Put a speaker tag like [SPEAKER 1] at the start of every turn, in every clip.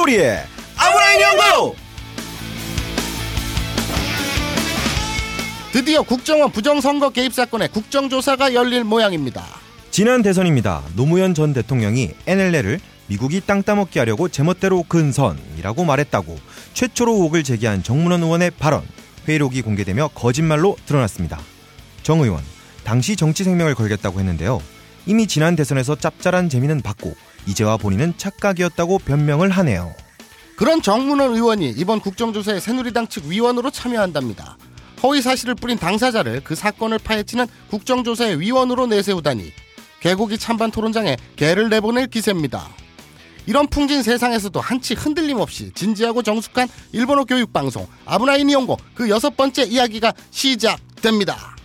[SPEAKER 1] 죽돌이의 아브라인 연구
[SPEAKER 2] 드디어 국정원 부정선거 개입 사건의 국정조사가 열릴 모양입니다
[SPEAKER 1] 지난 대선입니다. 노무현 전 대통령이 NLL을 미국이 땅 따먹게 하려고 제멋대로 근선이라고 말했다고 최초로 의혹을 제기한 정문원 의원의 발언 회의록이 공개되며 거짓말로 드러났습니다. 정 의원 당시 정치 생명을 걸겠다고 했는데요. 이미 지난 대선에서 짭짤한 재미는 받고 이제와 본인은 착각이었다고 변명을 하네요.
[SPEAKER 2] 그런 정문원 의원이 이번 국정조사에 새누리당 측 위원으로 참여한답니다 허위 사실을 뿌린 당사자를 그 사건을 파헤치는 국정조사의 위원으로 내세우다니 개고기 찬반 토론장에 개를 내보낼 기세입니다 이런 풍진 세상에서도 한치 흔들림 없이 진지하고 정숙한 일본어 교육 방송 아브나인 이용고 그 여섯 번째 이야기가 시작됩니다.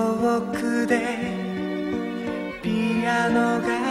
[SPEAKER 3] 遠くでピアノが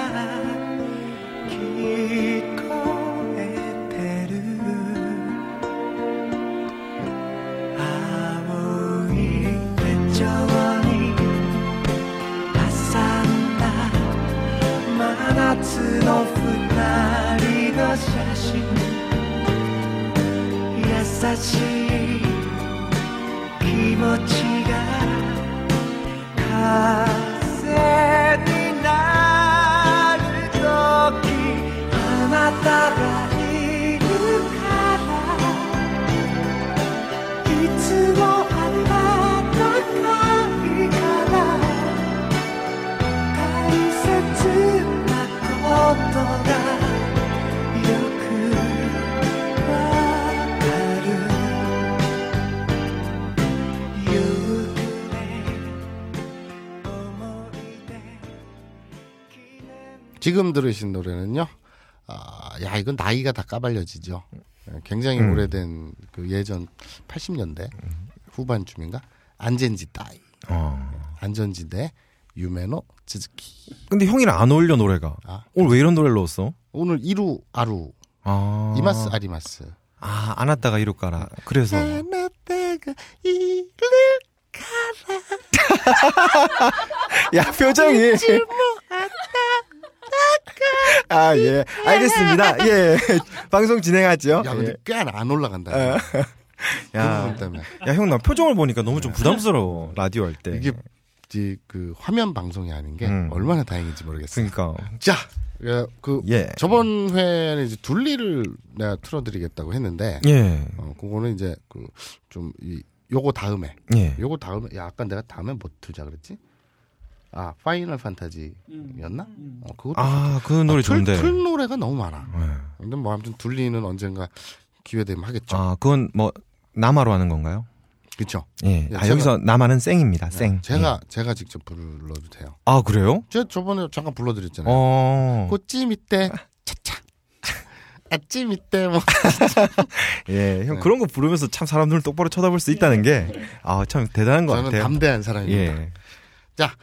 [SPEAKER 2] 지금 들으신 노래는요. 아, 야 이건 나이가 다 까발려지죠. 예, 굉장히
[SPEAKER 1] 음.
[SPEAKER 2] 오래된 그 예전 80년대 후반쯤인가 안젠지 따이
[SPEAKER 1] 어.
[SPEAKER 2] 안전지대 유메노 즈즈키
[SPEAKER 1] 근데 형이랑 안 어울려 노래가.
[SPEAKER 2] 아.
[SPEAKER 1] 오늘 왜 이런 노래를 넣었어?
[SPEAKER 2] 오늘 이루 아루
[SPEAKER 1] 아.
[SPEAKER 2] 이마스 아리마스
[SPEAKER 1] 아, 안 왔다가 이럴 까라. 그래서.
[SPEAKER 2] 나타가 이루
[SPEAKER 1] 야, 표정이. 아, 예. 알겠습니다. 예. 방송 진행하죠.
[SPEAKER 2] 야 근데
[SPEAKER 1] 예.
[SPEAKER 2] 꽤안 올라간다.
[SPEAKER 1] 어.
[SPEAKER 2] 그
[SPEAKER 1] 야.
[SPEAKER 2] 때문에
[SPEAKER 1] 야, 형, 나 표정을 보니까 너무 좀 부담스러워. 라디오 할 때.
[SPEAKER 2] 이게 이제 그 화면 방송이 아닌 게
[SPEAKER 1] 음.
[SPEAKER 2] 얼마나 다행인지 모르겠어요.
[SPEAKER 1] 그러니까.
[SPEAKER 2] 자, 예, 그
[SPEAKER 1] 예.
[SPEAKER 2] 저번 회에는 이제 둘리를 내가 틀어드리겠다고 했는데,
[SPEAKER 1] 예.
[SPEAKER 2] 어, 그거는 이제 그 좀 이 요거 다음에,
[SPEAKER 1] 예.
[SPEAKER 2] 요거 다음에, 야, 아까 내가 다음에 뭐 틀자 그랬지? 아, 파이널 판타지였나? 어, 그것도
[SPEAKER 1] 아, 그 노래
[SPEAKER 2] 틀,
[SPEAKER 1] 좋은데.
[SPEAKER 2] 틀 노래가 너무 많아.
[SPEAKER 1] 예.
[SPEAKER 2] 근데 뭐 아무튼 둘리는 언젠가 기회 되면 하겠죠.
[SPEAKER 1] 아, 그건 뭐, 남아로 하는 건가요?
[SPEAKER 2] 그렇죠?
[SPEAKER 1] 예.
[SPEAKER 2] 예,
[SPEAKER 1] 아,
[SPEAKER 2] 제가-
[SPEAKER 1] 여기서 남아는 쌩입니다. 쌩.
[SPEAKER 2] 제가
[SPEAKER 1] 예.
[SPEAKER 2] 제가 직접 불러도 돼요.
[SPEAKER 1] 아, 그래요?
[SPEAKER 2] 제가 저번에 잠깐 불러드렸잖아요.
[SPEAKER 1] 어.
[SPEAKER 2] 꽃찜이 때 차차. 아찜이 때 뭐.
[SPEAKER 1] 예. 형
[SPEAKER 2] 네.
[SPEAKER 1] 그런 거 부르면서 참 사람들을 똑바로 쳐다볼 수 있다는 게, 아, 참 대단한 것
[SPEAKER 2] 저는
[SPEAKER 1] 같아요.
[SPEAKER 2] 담대한 사람입니다.
[SPEAKER 1] 예.
[SPEAKER 2] 자,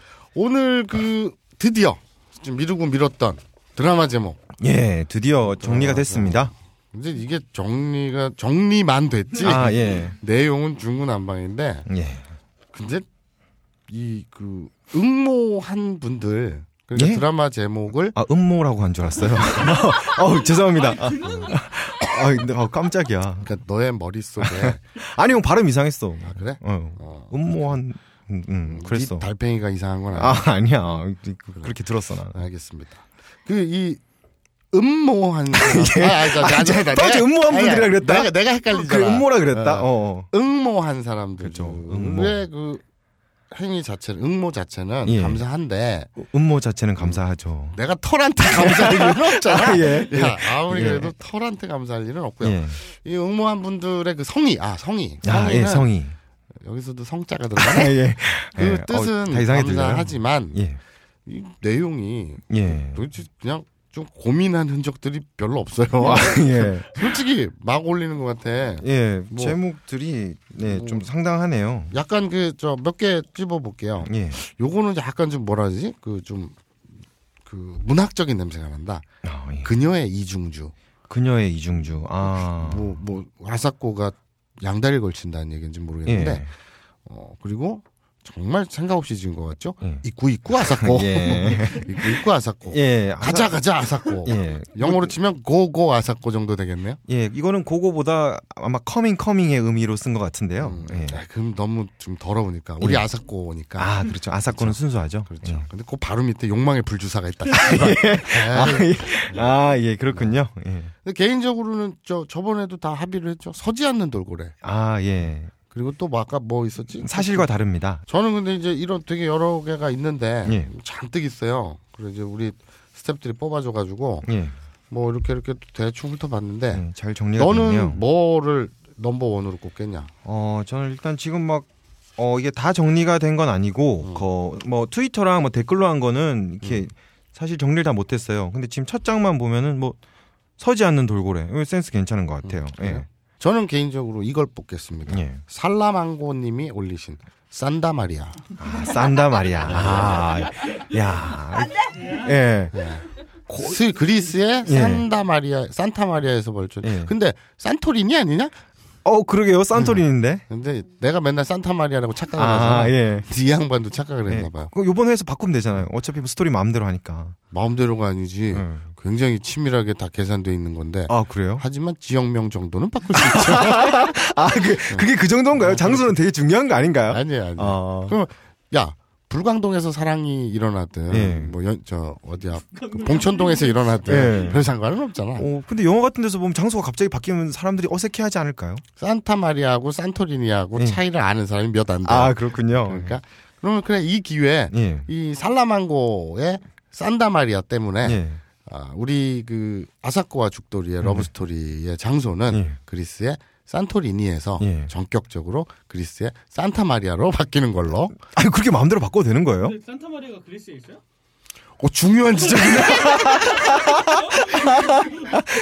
[SPEAKER 2] 오늘 그 드디어 좀 미루고 미뤘던 드라마 제목.
[SPEAKER 1] 예. 드디어 정리가 됐습니다.
[SPEAKER 2] 근데 이게 정리가 정리만 됐지.
[SPEAKER 1] 아, 예.
[SPEAKER 2] 내용은 중구난방인데
[SPEAKER 1] 예.
[SPEAKER 2] 근데 이 그 응모한 분들 그러니까
[SPEAKER 1] 예?
[SPEAKER 2] 드라마 제목을
[SPEAKER 1] 아, 음모라고 한 줄 알았어요. 어, 죄송합니다. 아, 아, 근데 아, 깜짝이야.
[SPEAKER 2] 그러니까 너의 머릿속에
[SPEAKER 1] 아니, 형 발음 이상했어.
[SPEAKER 2] 아 그래?
[SPEAKER 1] 어.
[SPEAKER 2] 어.
[SPEAKER 1] 음모한, 음, 음, 그랬어.
[SPEAKER 2] 네 달팽이가 이상한 건 아니야.
[SPEAKER 1] 아, 아니야. 그- 그렇게 들었어, 나는.
[SPEAKER 2] 알겠습니다. 그 이 음모한 사람. 아, 아, 나, 나, 나,
[SPEAKER 1] 또 어제 음모한
[SPEAKER 2] 아니,
[SPEAKER 1] 분들이라 그랬다?
[SPEAKER 2] 내가 내가 헷갈리잖아.
[SPEAKER 1] 그 음모라 그랬다?
[SPEAKER 2] 어.
[SPEAKER 1] 어. 어.
[SPEAKER 2] 응모한 사람들.
[SPEAKER 1] 그쵸, 응모.
[SPEAKER 2] 왜그 행위 자체는 응모 자체는
[SPEAKER 1] 예.
[SPEAKER 2] 감사한데
[SPEAKER 1] 음모 자체는 감사하죠.
[SPEAKER 2] 내가 털한테 감사할 일은 없잖아.
[SPEAKER 1] 아, 예.
[SPEAKER 2] 야, 아무리
[SPEAKER 1] 예.
[SPEAKER 2] 그래도 털한테 감사할 일은 없고요.
[SPEAKER 1] 예.
[SPEAKER 2] 이 응모한 분들의 그 성의, 아 성의,
[SPEAKER 1] 아, 예,
[SPEAKER 2] 성의는
[SPEAKER 1] 성의.
[SPEAKER 2] 여기서도 성자가
[SPEAKER 1] 아,
[SPEAKER 2] 들어가네.
[SPEAKER 1] 예.
[SPEAKER 2] 그
[SPEAKER 1] 예.
[SPEAKER 2] 뜻은
[SPEAKER 1] 어, 다 이상해 들려요.
[SPEAKER 2] 감사하지만
[SPEAKER 1] 예.
[SPEAKER 2] 이 내용이
[SPEAKER 1] 예.
[SPEAKER 2] 도대체 그냥 좀 고민한 흔적들이 별로 없어요.
[SPEAKER 1] 예.
[SPEAKER 2] 솔직히 막 올리는 것 같아.
[SPEAKER 1] 예.
[SPEAKER 2] 뭐-
[SPEAKER 1] 제목들이 네,
[SPEAKER 2] 뭐-
[SPEAKER 1] 좀 상당하네요.
[SPEAKER 2] 약간 그 저 몇 개 찝어 볼게요.
[SPEAKER 1] 예.
[SPEAKER 2] 요거는 약간 좀 뭐라 하지? 그 좀그 문학적인 냄새가 난다.
[SPEAKER 1] 아, 예.
[SPEAKER 2] 그녀의 이중주.
[SPEAKER 1] 그녀의 이중주. 아.
[SPEAKER 2] 뭐, 뭐, 아사코가 양다리를 걸친다는 얘기인지 모르겠는데,
[SPEAKER 1] 예.
[SPEAKER 2] 어, 그리고 정말 생각 없이 지은 것 같죠?
[SPEAKER 1] 예.
[SPEAKER 2] 行こう 行こう 아사코.
[SPEAKER 1] 예.
[SPEAKER 2] 行こう 行こう 아사코.
[SPEAKER 1] 예.
[SPEAKER 2] 가자 가자 아사코.
[SPEAKER 1] 예.
[SPEAKER 2] 영어로 치면 go go 아사코 정도 되겠네요.
[SPEAKER 1] 예, 이거는 그거보다 아마 coming coming의 의미로 쓴 것 같은데요.
[SPEAKER 2] 음,
[SPEAKER 1] 예.
[SPEAKER 2] 아, 그럼 너무 좀 더러우니까. 우리
[SPEAKER 1] 예.
[SPEAKER 2] 아사코니까.
[SPEAKER 1] 아, 그렇죠. 아사코는 순수하죠.
[SPEAKER 2] 그렇죠.
[SPEAKER 1] 예.
[SPEAKER 2] 근데 그 바로 밑에 욕망의 불주사가 있다.
[SPEAKER 1] 아. 예. 아, 예, 그렇군요. 예.
[SPEAKER 2] 개인적으로는 저 저번에도 다 합의를 했죠. 서지 않는 돌고래.
[SPEAKER 1] 아, 예.
[SPEAKER 2] 그리고 또 뭐 아까 뭐 있었지?
[SPEAKER 1] 사실과 다릅니다.
[SPEAKER 2] 저는 근데 이제 이런 되게 여러 개가 있는데
[SPEAKER 1] 예.
[SPEAKER 2] 잔뜩 있어요. 그래서 이제 우리 스탭들이 뽑아줘가지고
[SPEAKER 1] 예.
[SPEAKER 2] 뭐 이렇게 이렇게 대충 훑어봤는데
[SPEAKER 1] 예, 잘 정리가
[SPEAKER 2] 너는
[SPEAKER 1] 됐네요.
[SPEAKER 2] 뭐를 넘버 원으로 꼽겠냐?
[SPEAKER 1] 어, 저는 일단 지금 막, 어, 이게 다 정리가 된 건 아니고,
[SPEAKER 2] 음.
[SPEAKER 1] 거, 뭐, 트위터랑 뭐 댓글로 한 거는 이렇게 사실 정리를 다 못했어요. 근데 지금 첫 장만 보면은 뭐, 서지 않는 돌고래. 센스 괜찮은 것 같아요.
[SPEAKER 2] 음,
[SPEAKER 1] 예.
[SPEAKER 2] 저는 개인적으로 이걸 뽑겠습니다.
[SPEAKER 1] 예.
[SPEAKER 2] 살라망고님이 올리신 산다 마리아.
[SPEAKER 1] 아, 싼다 말이야. 아, 야. 예.
[SPEAKER 2] 스 그리스의
[SPEAKER 1] 예.
[SPEAKER 2] 산다 마리아, 산타 마리아에서 벌초.
[SPEAKER 1] 예.
[SPEAKER 2] 근데 산토리니 아니냐?
[SPEAKER 1] 어, 그러게요. 산토리니인데.
[SPEAKER 2] 근데 내가 맨날 산타 마리아라고 착각을
[SPEAKER 1] 아,
[SPEAKER 2] 해서
[SPEAKER 1] 예.
[SPEAKER 2] 이 양반도 착각을
[SPEAKER 1] 예.
[SPEAKER 2] 했나 봐요.
[SPEAKER 1] 그거 요번 회에서 바꾸면 되잖아요. 어차피 뭐 스토리 마음대로 하니까.
[SPEAKER 2] 마음대로가 아니지.
[SPEAKER 1] 예.
[SPEAKER 2] 굉장히 치밀하게 다 계산돼 있는 건데.
[SPEAKER 1] 아, 그래요?
[SPEAKER 2] 하지만 지역명 정도는 바꿀 수 있죠.
[SPEAKER 1] 아, 그, 그게 그 정도인가요? 장소는 되게 중요한 거 아닌가요?
[SPEAKER 2] 아니에요, 아니에요.
[SPEAKER 1] 아.
[SPEAKER 2] 그럼 야 불광동에서 사랑이 일어나든
[SPEAKER 1] 예.
[SPEAKER 2] 뭐저 어디야 그 봉천동에서 일어나든
[SPEAKER 1] 예.
[SPEAKER 2] 별 상관은 없잖아.
[SPEAKER 1] 어, 근데 영화 같은 데서 보면 장소가 갑자기 바뀌면 사람들이 어색해 하지 않을까요?
[SPEAKER 2] 산타 마리아하고 산토리니하고
[SPEAKER 1] 예.
[SPEAKER 2] 차이를 아는 사람이 몇 안 돼.
[SPEAKER 1] 아, 그렇군요.
[SPEAKER 2] 그러니까 그러면 그래 이 기회에
[SPEAKER 1] 예.
[SPEAKER 2] 이 살라망고의 산다 마리아 때문에
[SPEAKER 1] 예.
[SPEAKER 2] 아, 우리 그 아사코와 죽돌이의 러브 스토리의 장소는
[SPEAKER 1] 예.
[SPEAKER 2] 그리스의 산토리니에서
[SPEAKER 1] 예.
[SPEAKER 2] 전격적으로 그리스의 산타 마리아로 바뀌는 걸로.
[SPEAKER 1] 아니, 그렇게 마음대로 바꿔도 되는 거예요?
[SPEAKER 4] 산타 마리아가 그리스에 있어요?
[SPEAKER 2] 오, 중요한 지적이네.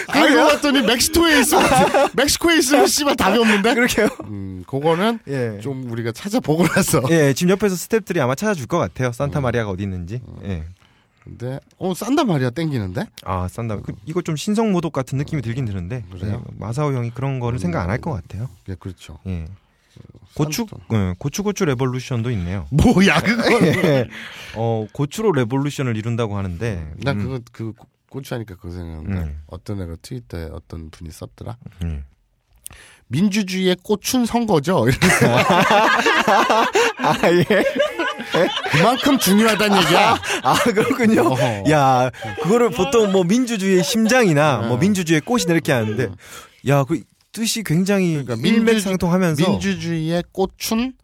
[SPEAKER 2] 알고 봤더니 멕시코에 있으면, 멕시코에 있으면 씨발 답이 없는데?
[SPEAKER 1] 그렇게요?
[SPEAKER 2] 음, 그거는
[SPEAKER 1] 예.
[SPEAKER 2] 좀 우리가 찾아보고 나서.
[SPEAKER 1] 예, 지금 옆에서 스탭들이 아마 찾아줄 것 같아요. 산타 마리아가 어디 있는지. 예.
[SPEAKER 2] 근데, 어, 산다 마리아 땡기는데?
[SPEAKER 1] 아, 산다. 그, 이거 좀 신성 모독 같은 느낌이 들긴 드는데.
[SPEAKER 2] 그래요?
[SPEAKER 1] 예, 마사오 형이 그런 거를 생각 안 할 것 같아요.
[SPEAKER 2] 예, 그렇죠.
[SPEAKER 1] 예. 고추,
[SPEAKER 2] 산타.
[SPEAKER 1] 예, 고추 고추 revolution도 있네요.
[SPEAKER 2] 뭐야, 그거.
[SPEAKER 1] 예. 어, 고추로 revolution을 이룬다고 하는데.
[SPEAKER 2] 난
[SPEAKER 1] 음,
[SPEAKER 2] 그거, 그, 고추 하니까 그거 생각나는데,
[SPEAKER 1] 음.
[SPEAKER 2] 어떤 애가 트위터에 어떤 분이 썼더라?
[SPEAKER 1] 음.
[SPEAKER 2] 민주주의의 꽃은 선거죠?
[SPEAKER 1] 아, 예.
[SPEAKER 2] 그만큼 중요하다는 얘기야.
[SPEAKER 1] 아, 그렇군요.
[SPEAKER 2] 어허.
[SPEAKER 1] 야, 그거를 보통 뭐 민주주의의 심장이나
[SPEAKER 2] 어.
[SPEAKER 1] 뭐 민주주의의 꽃이나 이렇게 하는데, 야, 그 뜻이 굉장히
[SPEAKER 2] 그러니까
[SPEAKER 1] 일맥상통하면서.
[SPEAKER 2] 민주주의의 꽃은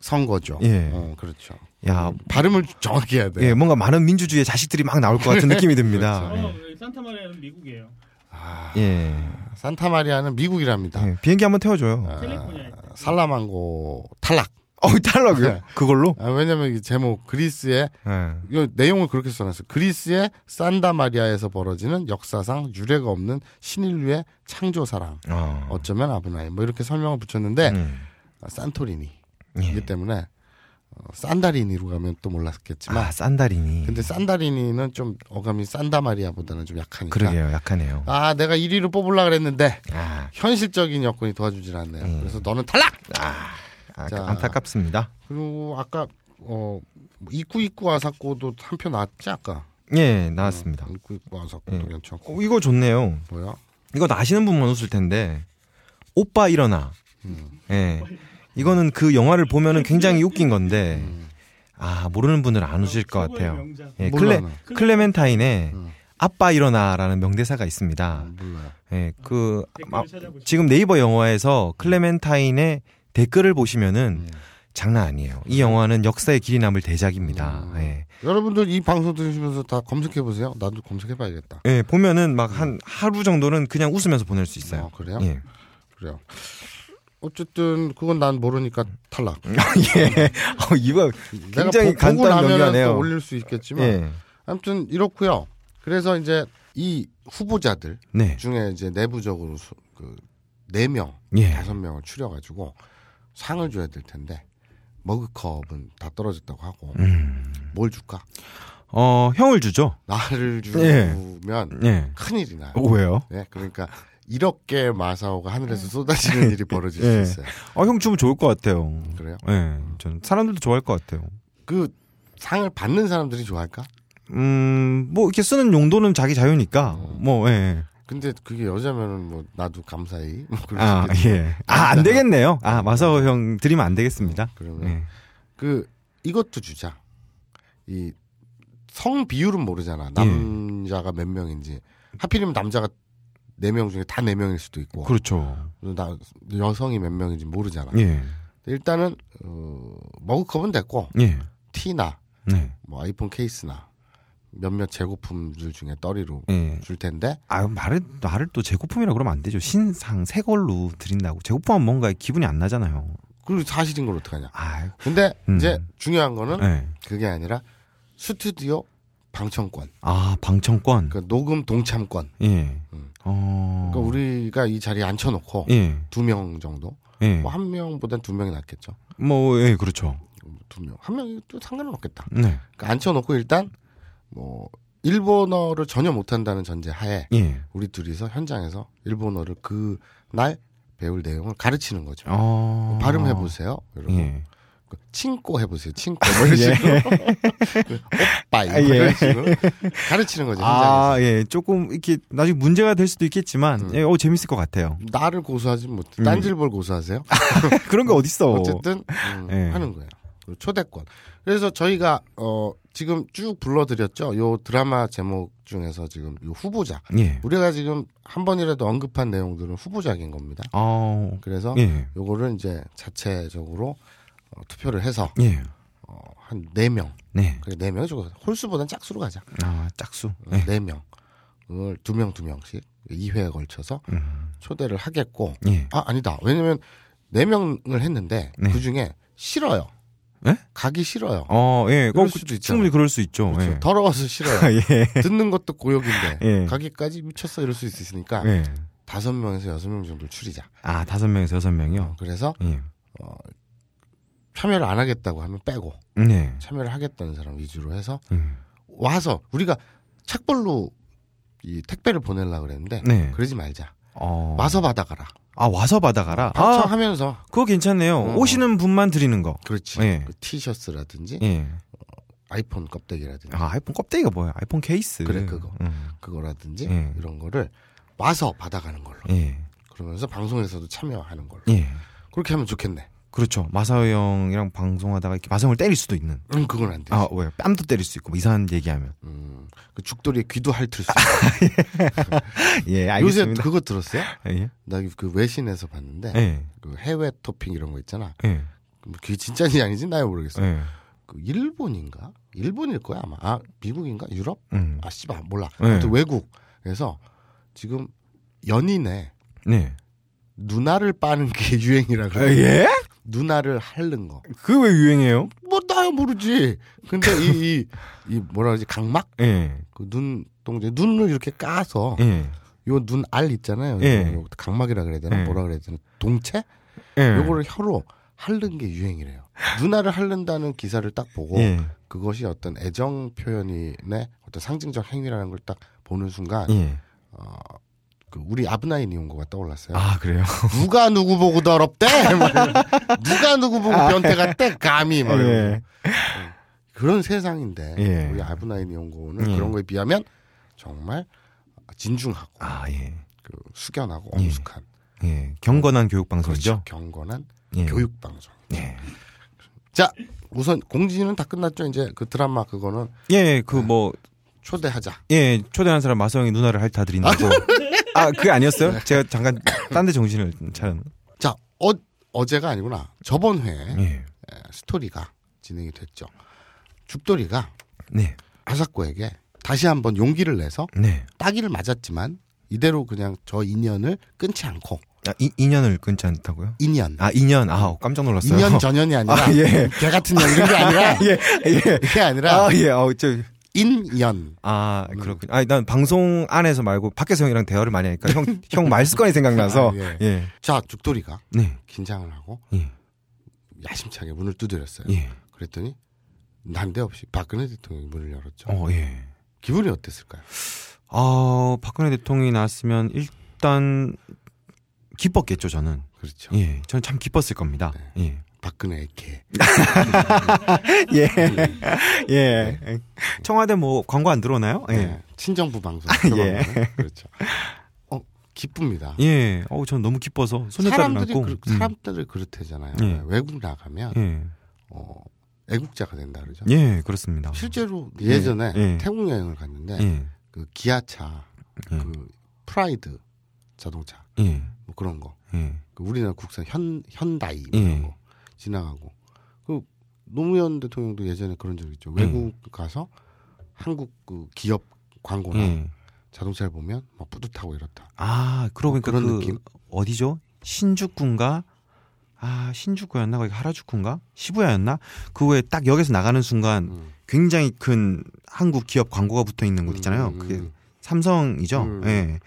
[SPEAKER 2] 선거죠.
[SPEAKER 1] 예.
[SPEAKER 2] 어, 그렇죠.
[SPEAKER 1] 야,
[SPEAKER 2] 발음을 정확히 해야 돼.
[SPEAKER 1] 예, 뭔가 많은 민주주의의 자식들이 막 나올 것 같은 느낌이 듭니다.
[SPEAKER 4] 어, 산타 마리아는 미국이에요.
[SPEAKER 2] 아,
[SPEAKER 1] 예.
[SPEAKER 2] 산타 마리아는 미국이랍니다.
[SPEAKER 1] 예, 비행기 한번 태워줘요.
[SPEAKER 2] 아. 살라망고 탈락.
[SPEAKER 1] 어, 탈락이요?
[SPEAKER 2] 네.
[SPEAKER 1] 그걸로?
[SPEAKER 2] 아, 왜냐면 이 제목 그리스의
[SPEAKER 1] 예.
[SPEAKER 2] 이 내용을 그렇게 써놨어요. 그리스의 산다 마리아에서 벌어지는 역사상 유례가 없는 신인류의 창조 사랑.
[SPEAKER 1] 어.
[SPEAKER 2] 어쩌면 아브나이 뭐 이렇게 설명을 붙였는데
[SPEAKER 1] 음.
[SPEAKER 2] 아, 산토리니
[SPEAKER 1] 예.
[SPEAKER 2] 이기 때문에 어, 산다리니로 가면 또 몰랐겠지만
[SPEAKER 1] 아, 산다리니.
[SPEAKER 2] 근데 산다리니는 좀 어감이 산다 마리아보다는 좀 약하니까
[SPEAKER 1] 그러게요, 약하네요.
[SPEAKER 2] 아 내가 1위로 뽑으려 그랬는데
[SPEAKER 1] 아,
[SPEAKER 2] 현실적인 여건이 도와주질 않네요.
[SPEAKER 1] 음.
[SPEAKER 2] 그래서 너는 탈락.
[SPEAKER 1] 아, 아
[SPEAKER 2] 자.
[SPEAKER 1] 안타깝습니다.
[SPEAKER 2] 그리고 아까 어 이쿠 이쿠 아사코도 한표 나왔지 아까.
[SPEAKER 1] 예, 나왔습니다.
[SPEAKER 2] 어, 이쿠 이쿠 아사코도
[SPEAKER 1] 예.
[SPEAKER 2] 괜찮고
[SPEAKER 1] 어, 이거 좋네요.
[SPEAKER 2] 뭐야?
[SPEAKER 1] 이거 아시는 분만 웃을 텐데, 오빠 일어나. 예. 이거는 그 영화를 보면은 굉장히 웃긴 건데, 아, 모르는 분들은 안 웃을 것 같아요. 예, 클레,
[SPEAKER 2] 나.
[SPEAKER 1] 클레멘타인의
[SPEAKER 2] 음.
[SPEAKER 1] 아빠 일어나라는 명대사가 있습니다.
[SPEAKER 2] 아, 몰라요.
[SPEAKER 1] 예, 그, 아. 지금 네이버 영화에서 클레멘타인의 댓글을 보시면은
[SPEAKER 2] 음.
[SPEAKER 1] 장난 아니에요. 이 영화는 역사에 길이 남을 대작입니다.
[SPEAKER 2] 음.
[SPEAKER 1] 예.
[SPEAKER 2] 여러분들 이 방송 들으시면서 다 검색해 보세요. 나도 검색해 봐야겠다.
[SPEAKER 1] 예, 보면은 막 한 하루 정도는 그냥 웃으면서 보낼 수 있어요.
[SPEAKER 2] 아, 그래요?
[SPEAKER 1] 예.
[SPEAKER 2] 그래요. 어쨌든 그건 난 모르니까 탈락.
[SPEAKER 1] 예. 어, 이거 굉장히
[SPEAKER 2] 내가 보, 고
[SPEAKER 1] 간단
[SPEAKER 2] 나면은
[SPEAKER 1] 명료하네요.
[SPEAKER 2] 또 올릴 수 있겠지만
[SPEAKER 1] 예.
[SPEAKER 2] 아무튼 이렇고요. 그래서 이제 이 후보자들
[SPEAKER 1] 네.
[SPEAKER 2] 중에 이제 내부적으로 수, 그네 명,
[SPEAKER 1] 예.
[SPEAKER 2] 다섯 명을 추려 가지고 상을 줘야 될 텐데 머그컵은 다 떨어졌다고 하고
[SPEAKER 1] 음.
[SPEAKER 2] 뭘 줄까?
[SPEAKER 1] 어, 형을 주죠.
[SPEAKER 2] 나를
[SPEAKER 1] 예.
[SPEAKER 2] 주면
[SPEAKER 1] 예.
[SPEAKER 2] 큰일이 나요.
[SPEAKER 1] 어, 왜요?
[SPEAKER 2] 네, 그러니까 이렇게 마사오가 하늘에서 쏟아지는 일이 벌어질
[SPEAKER 1] 예.
[SPEAKER 2] 수 있어요.
[SPEAKER 1] 어, 형 주면 좋을 것 같아요.
[SPEAKER 2] 그래요?
[SPEAKER 1] 예. 전 사람들도 좋아할 것 같아요.
[SPEAKER 2] 그 상을 받는 사람들이 좋아할까?
[SPEAKER 1] 음, 뭐 이렇게 쓰는 용도는 자기 자유니까.
[SPEAKER 2] 어.
[SPEAKER 1] 뭐 예.
[SPEAKER 2] 근데 그게 여자면은 뭐 나도 감사히 뭐 그럴
[SPEAKER 1] 아,
[SPEAKER 2] 수.
[SPEAKER 1] 예. 아, 안 되겠네요. 아, 마사오 형 드리면 안 되겠습니다.
[SPEAKER 2] 그러면
[SPEAKER 1] 예.
[SPEAKER 2] 그 이것도 주자. 이 성 비율은 모르잖아. 남자가 몇 명인지. 하필이면 남자가 네 명 중에 다 네 명일 수도 있고.
[SPEAKER 1] 그렇죠.
[SPEAKER 2] 나 여성이 몇 명인지 모르잖아.
[SPEAKER 1] 예.
[SPEAKER 2] 일단은 어, 머그컵은 됐고
[SPEAKER 1] 예.
[SPEAKER 2] 티나
[SPEAKER 1] 네.
[SPEAKER 2] 뭐 아이폰 케이스나 몇몇 재고품들 중에 떨이로
[SPEAKER 1] 예.
[SPEAKER 2] 줄 텐데
[SPEAKER 1] 아, 말을, 말을 또 재고품이라 그러면 안 되죠. 신상, 새 걸로 드린다고. 재고품하면 뭔가 기분이 안 나잖아요.
[SPEAKER 2] 그리고 사실인 걸 어떡하냐.
[SPEAKER 1] 아,
[SPEAKER 2] 근데
[SPEAKER 1] 음.
[SPEAKER 2] 이제 중요한 거는
[SPEAKER 1] 예.
[SPEAKER 2] 그게 아니라 스튜디오 방청권,
[SPEAKER 1] 아, 방청권.
[SPEAKER 2] 그 녹음 동참권.
[SPEAKER 1] 예.
[SPEAKER 2] 음.
[SPEAKER 1] 어.
[SPEAKER 2] 그러니까 우리가 이 자리에 앉혀놓고
[SPEAKER 1] 예.
[SPEAKER 2] 두명 정도,
[SPEAKER 1] 예.
[SPEAKER 2] 뭐한 명보단 두 명이 낫겠죠.
[SPEAKER 1] 뭐, 예, 그렇죠.
[SPEAKER 2] 두 명, 한 명이 또 상관은 없겠다.
[SPEAKER 1] 네.
[SPEAKER 2] 그러니까 앉혀놓고 일단 뭐 일본어를 전혀 못한다는 전제 하에
[SPEAKER 1] 예.
[SPEAKER 2] 우리 둘이서 현장에서 일본어를 그 날 배울 내용을 가르치는 거죠.
[SPEAKER 1] 어.
[SPEAKER 2] 발음해 보세요, 여러분.
[SPEAKER 1] 예.
[SPEAKER 2] 그 친꼬 해보세요. 친꼬 뭐 이런 식으로 그 오빠이 뭐
[SPEAKER 1] 아, 예.
[SPEAKER 2] 이런 식으로 가르치는 거죠 현장에서.
[SPEAKER 1] 아, 예. 조금 이렇게 나중에 문제가 될 수도 있겠지만,
[SPEAKER 2] 음.
[SPEAKER 1] 예, 어, 재밌을 것 같아요.
[SPEAKER 2] 나를 고소하지 못.
[SPEAKER 1] 음.
[SPEAKER 2] 딴질볼 고소하세요?
[SPEAKER 1] 그런 게 어딨어.
[SPEAKER 2] 어쨌든 음,
[SPEAKER 1] 예.
[SPEAKER 2] 하는 거예요. 그리고 초대권. 그래서 저희가 어 지금 쭉 불러드렸죠. 요 드라마 제목 중에서 지금 요 후보자.
[SPEAKER 1] 예.
[SPEAKER 2] 우리가 지금 한 번이라도 언급한 내용들은 후보작인 겁니다.
[SPEAKER 1] 어,
[SPEAKER 2] 그래서
[SPEAKER 1] 예.
[SPEAKER 2] 요거를 이제 자체적으로 어, 투표를 해서
[SPEAKER 1] 예.
[SPEAKER 2] 어, 한네 명.
[SPEAKER 1] 네.
[SPEAKER 2] 그래 네 명이 좋고 홀수보단 짝수로 가자.
[SPEAKER 1] 아, 짝수. 예.
[SPEAKER 2] 네 명. 그걸 두명두 명씩 2회에 걸쳐서
[SPEAKER 1] 음.
[SPEAKER 2] 초대를 하겠고
[SPEAKER 1] 예.
[SPEAKER 2] 아 아니다. 왜냐면 네 명을 했는데
[SPEAKER 1] 네.
[SPEAKER 2] 그 중에 싫어요.
[SPEAKER 1] 예?
[SPEAKER 2] 가기 싫어요.
[SPEAKER 1] 어, 예.
[SPEAKER 2] 그럴
[SPEAKER 1] 어,
[SPEAKER 2] 수도
[SPEAKER 1] 그-
[SPEAKER 2] 있잖아요.
[SPEAKER 1] 충분히 그럴 수 있죠.
[SPEAKER 2] 그렇죠.
[SPEAKER 1] 예.
[SPEAKER 2] 더러워서 싫어요.
[SPEAKER 1] 예.
[SPEAKER 2] 듣는 것도 고역인데
[SPEAKER 1] 예.
[SPEAKER 2] 가기까지 미쳤어 이럴 수 있으니까
[SPEAKER 1] 예.
[SPEAKER 2] 다섯 명에서 여섯 명 정도 줄이자.
[SPEAKER 1] 아, 다섯 명에서 여섯 명이요?
[SPEAKER 2] 그래서
[SPEAKER 1] 예.
[SPEAKER 2] 참여를 안 하겠다고 하면 빼고
[SPEAKER 1] 네.
[SPEAKER 2] 참여를 하겠다는 사람 위주로 해서
[SPEAKER 1] 음.
[SPEAKER 2] 와서 우리가 책벌로 이 택배를 보내려 그랬는데
[SPEAKER 1] 네.
[SPEAKER 2] 그러지 말자.
[SPEAKER 1] 어.
[SPEAKER 2] 와서 받아가라.
[SPEAKER 1] 아, 와서 받아가라. 아,
[SPEAKER 2] 방청하면서
[SPEAKER 1] 그거 괜찮네요.
[SPEAKER 2] 어.
[SPEAKER 1] 오시는 분만 드리는 거.
[SPEAKER 2] 그렇지.
[SPEAKER 1] 예.
[SPEAKER 2] 그 티셔츠라든지
[SPEAKER 1] 예.
[SPEAKER 2] 아이폰 껍데기라든지
[SPEAKER 1] 아, 아이폰 껍데기가 뭐야? 아이폰 케이스.
[SPEAKER 2] 그래, 그거.
[SPEAKER 1] 음.
[SPEAKER 2] 그거라든지
[SPEAKER 1] 예.
[SPEAKER 2] 이런 거를 와서 받아가는 걸로.
[SPEAKER 1] 예.
[SPEAKER 2] 그러면서 방송에서도 참여하는 걸로.
[SPEAKER 1] 예.
[SPEAKER 2] 그렇게 하면 좋겠네.
[SPEAKER 1] 그렇죠. 마사오 형이랑 방송하다가 이렇게 마성을 때릴 수도 있는.
[SPEAKER 2] 음, 그건 안 돼.
[SPEAKER 1] 아, 왜? 뺨도 때릴 수 있고, 뭐 이상한 얘기하면.
[SPEAKER 2] 음, 그 죽돌이의 귀도 핥을 수 있어.
[SPEAKER 1] 예,
[SPEAKER 2] 요새
[SPEAKER 1] 알겠습니다.
[SPEAKER 2] 그거 들었어요?
[SPEAKER 1] 예.
[SPEAKER 2] 나 그 외신에서 봤는데
[SPEAKER 1] 예.
[SPEAKER 2] 그 해외 토핑 이런 거 있잖아.
[SPEAKER 1] 예.
[SPEAKER 2] 뭐 그게 진짜인지 아닌지 나야 모르겠어.
[SPEAKER 1] 예.
[SPEAKER 2] 그 일본인가? 일본일 거야 아마. 아 미국인가? 유럽?
[SPEAKER 1] 음.
[SPEAKER 2] 아 씨발 몰라.
[SPEAKER 1] 네.
[SPEAKER 2] 아무튼 외국에서 지금 연인의
[SPEAKER 1] 네.
[SPEAKER 2] 누나를 빠는 게 유행이라
[SPEAKER 1] 아,
[SPEAKER 2] 그래.
[SPEAKER 1] 예?
[SPEAKER 2] 누나를 핥는 거.
[SPEAKER 1] 그게 왜 유행해요?
[SPEAKER 2] 뭐 나야 모르지. 근데 이이이 뭐라 그러지 각막
[SPEAKER 1] 예.
[SPEAKER 2] 그 눈 동작 눈을 이렇게 까서
[SPEAKER 1] 예.
[SPEAKER 2] 요눈 알 있잖아요.
[SPEAKER 1] 예.
[SPEAKER 2] 요 각막이라 그래야 되나
[SPEAKER 1] 예.
[SPEAKER 2] 뭐라 그래야 되나 동체?
[SPEAKER 1] 예.
[SPEAKER 2] 요거를 혀로 핥는 게 유행이래요. 누나를 핥는다는 기사를 딱 보고
[SPEAKER 1] 예.
[SPEAKER 2] 그것이 어떤 애정 표현이네 어떤 상징적 행위라는 걸 딱 보는 순간
[SPEAKER 1] 예.
[SPEAKER 2] 어, 그 우리 아브나인 이온거가 떠올랐어요.
[SPEAKER 1] 아, 그래요?
[SPEAKER 2] 누가 누구 보고 더럽대? 누가 누구 보고 변태 같대? 감히 막.
[SPEAKER 1] 아. 예.
[SPEAKER 2] 그런 세상인데
[SPEAKER 1] 예.
[SPEAKER 2] 우리 아브나인 이온거는
[SPEAKER 1] 예.
[SPEAKER 2] 그런 거에 비하면 정말 진중하고
[SPEAKER 1] 아, 예.
[SPEAKER 2] 그 숙연하고
[SPEAKER 1] 예.
[SPEAKER 2] 엄숙한
[SPEAKER 1] 예. 경건한 교육 방송이죠?
[SPEAKER 2] 그렇죠. 경건한
[SPEAKER 1] 예.
[SPEAKER 2] 교육 방송.
[SPEAKER 1] 예.
[SPEAKER 2] 자 우선 공지는 다 끝났죠. 이제 그 드라마 그거는
[SPEAKER 1] 예, 그 뭐,
[SPEAKER 2] 초대하자.
[SPEAKER 1] 예, 초대한 사람 형이 누나를 핥아드린다고. 아, 그게 아니었어요? 제가 잠깐 딴 데 정신을 차렸
[SPEAKER 2] 자 어, 어제가 아니구나. 저번 회에
[SPEAKER 1] 예.
[SPEAKER 2] 에, 스토리가 진행이 됐죠. 죽돌이가
[SPEAKER 1] 네.
[SPEAKER 2] 아사코에게 다시 한번 용기를 내서
[SPEAKER 1] 네.
[SPEAKER 2] 따기를 맞았지만 이대로 그냥 저 인연을 끊지 않고
[SPEAKER 1] 아, 이, 인연을 끊지 않다고요?
[SPEAKER 2] 인연
[SPEAKER 1] 아, 인연. 아, 깜짝 놀랐어요.
[SPEAKER 2] 2년 전연이 아니라
[SPEAKER 1] 아, 예.
[SPEAKER 2] 개 같은 년 이런 게 아니라
[SPEAKER 1] 예, 예.
[SPEAKER 2] 그게 아니라
[SPEAKER 1] 아, 예. 어, 저,
[SPEAKER 2] 인연
[SPEAKER 1] 아, 그렇군요. 아, 난 방송 안에서 말고 밖에서 형이랑 대화를 많이 하니까 형, 형 말 습관이 생각나서.
[SPEAKER 2] 아, 예.
[SPEAKER 1] 예.
[SPEAKER 2] 자 죽돌이가
[SPEAKER 1] 네.
[SPEAKER 2] 긴장을 하고
[SPEAKER 1] 예.
[SPEAKER 2] 야심차게 문을 두드렸어요.
[SPEAKER 1] 예.
[SPEAKER 2] 그랬더니 난데없이 박근혜 대통령이 문을 열었죠.
[SPEAKER 1] 어, 예.
[SPEAKER 2] 기분이 어땠을까요?
[SPEAKER 1] 아, 박근혜 대통령이 나왔으면 일단 기뻤겠죠, 저는.
[SPEAKER 2] 그렇죠.
[SPEAKER 1] 예. 저는 참 기뻤을 겁니다. 예.
[SPEAKER 2] 박근혜의 개.
[SPEAKER 1] 예. 예. 청와대 뭐 광고 안 들어오나요? 예.
[SPEAKER 2] 네. 친정부 방송.
[SPEAKER 1] 예.
[SPEAKER 2] 그렇죠. 어 기쁩니다.
[SPEAKER 1] 예. 어우, 전 너무 기뻐서
[SPEAKER 2] 사람들이
[SPEAKER 1] 안고.
[SPEAKER 2] 그, 사람들을 그렇대잖아요.
[SPEAKER 1] 예.
[SPEAKER 2] 외국 나가면
[SPEAKER 1] 음.
[SPEAKER 2] 어, 애국자가 된다 그러죠.
[SPEAKER 1] 예. 예, 그렇습니다.
[SPEAKER 2] 실제로 예전에
[SPEAKER 1] 예.
[SPEAKER 2] 태국 여행을 갔는데
[SPEAKER 1] 예.
[SPEAKER 2] 그 기아차,
[SPEAKER 1] 예.
[SPEAKER 2] 그 프라이드 자동차
[SPEAKER 1] 예.
[SPEAKER 2] 뭐 그런 거,
[SPEAKER 1] 예.
[SPEAKER 2] 그 우리나라 국산 현 현다이 뭐
[SPEAKER 1] 예.
[SPEAKER 2] 이런 거 지나가고 그 노무현 대통령도 예전에 그런 적 있죠.
[SPEAKER 1] 예.
[SPEAKER 2] 외국 가서 한국 그 기업 광고나
[SPEAKER 1] 예.
[SPEAKER 2] 자동차를 보면 막 뿌듯하고 이렇다.
[SPEAKER 1] 아, 그러고 보니까
[SPEAKER 2] 그런
[SPEAKER 1] 그
[SPEAKER 2] 느낌?
[SPEAKER 1] 어디죠? 신주쿠인가? 아, 신주쿠였나? 거기 하라주쿠인가? 시부야였나? 그 후에 딱 역에서 나가는 순간
[SPEAKER 2] 음.
[SPEAKER 1] 굉장히 큰 한국 기업 광고가 붙어 있는 곳 있잖아요.
[SPEAKER 2] 음,
[SPEAKER 1] 그게
[SPEAKER 2] 음.
[SPEAKER 1] 삼성이죠.
[SPEAKER 2] 음.
[SPEAKER 1] 예.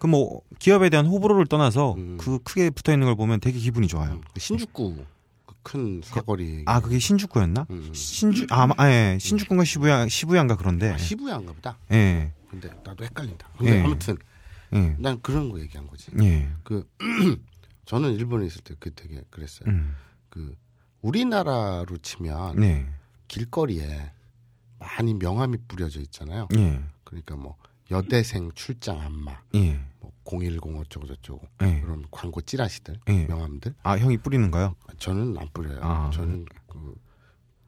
[SPEAKER 1] 그뭐 기업에 대한 호불호를 떠나서
[SPEAKER 2] 음.
[SPEAKER 1] 그 크게 붙어 있는 걸 보면 되게 기분이 좋아요.
[SPEAKER 2] 그 신주쿠 그 큰 사거리.
[SPEAKER 1] 아, 그게 신주쿠였나?
[SPEAKER 2] 음.
[SPEAKER 1] 신주 아, 아 예. 신주쿠인가 시부야 시부야인가 그런데.
[SPEAKER 2] 아, 시부야인가 보다.
[SPEAKER 1] 예.
[SPEAKER 2] 근데 나도 헷갈린다. 근데
[SPEAKER 1] 예.
[SPEAKER 2] 아무튼
[SPEAKER 1] 예.
[SPEAKER 2] 난 그런 거 얘기한 거지.
[SPEAKER 1] 예.
[SPEAKER 2] 그 저는 일본에 있을 때 그 되게 그랬어요.
[SPEAKER 1] 음.
[SPEAKER 2] 그 우리나라로 치면
[SPEAKER 1] 네.
[SPEAKER 2] 길거리에 많이 명함이 뿌려져 있잖아요.
[SPEAKER 1] 예.
[SPEAKER 2] 그러니까 뭐 여대생 출장 안마,
[SPEAKER 1] 예.
[SPEAKER 2] 뭐 010 어쩌고 저쩌고
[SPEAKER 1] 예.
[SPEAKER 2] 그런 광고 찌라시들,
[SPEAKER 1] 예.
[SPEAKER 2] 명함들.
[SPEAKER 1] 아, 형이 뿌리는 거요?
[SPEAKER 2] 저는 안 뿌려요.
[SPEAKER 1] 아.
[SPEAKER 2] 저는 그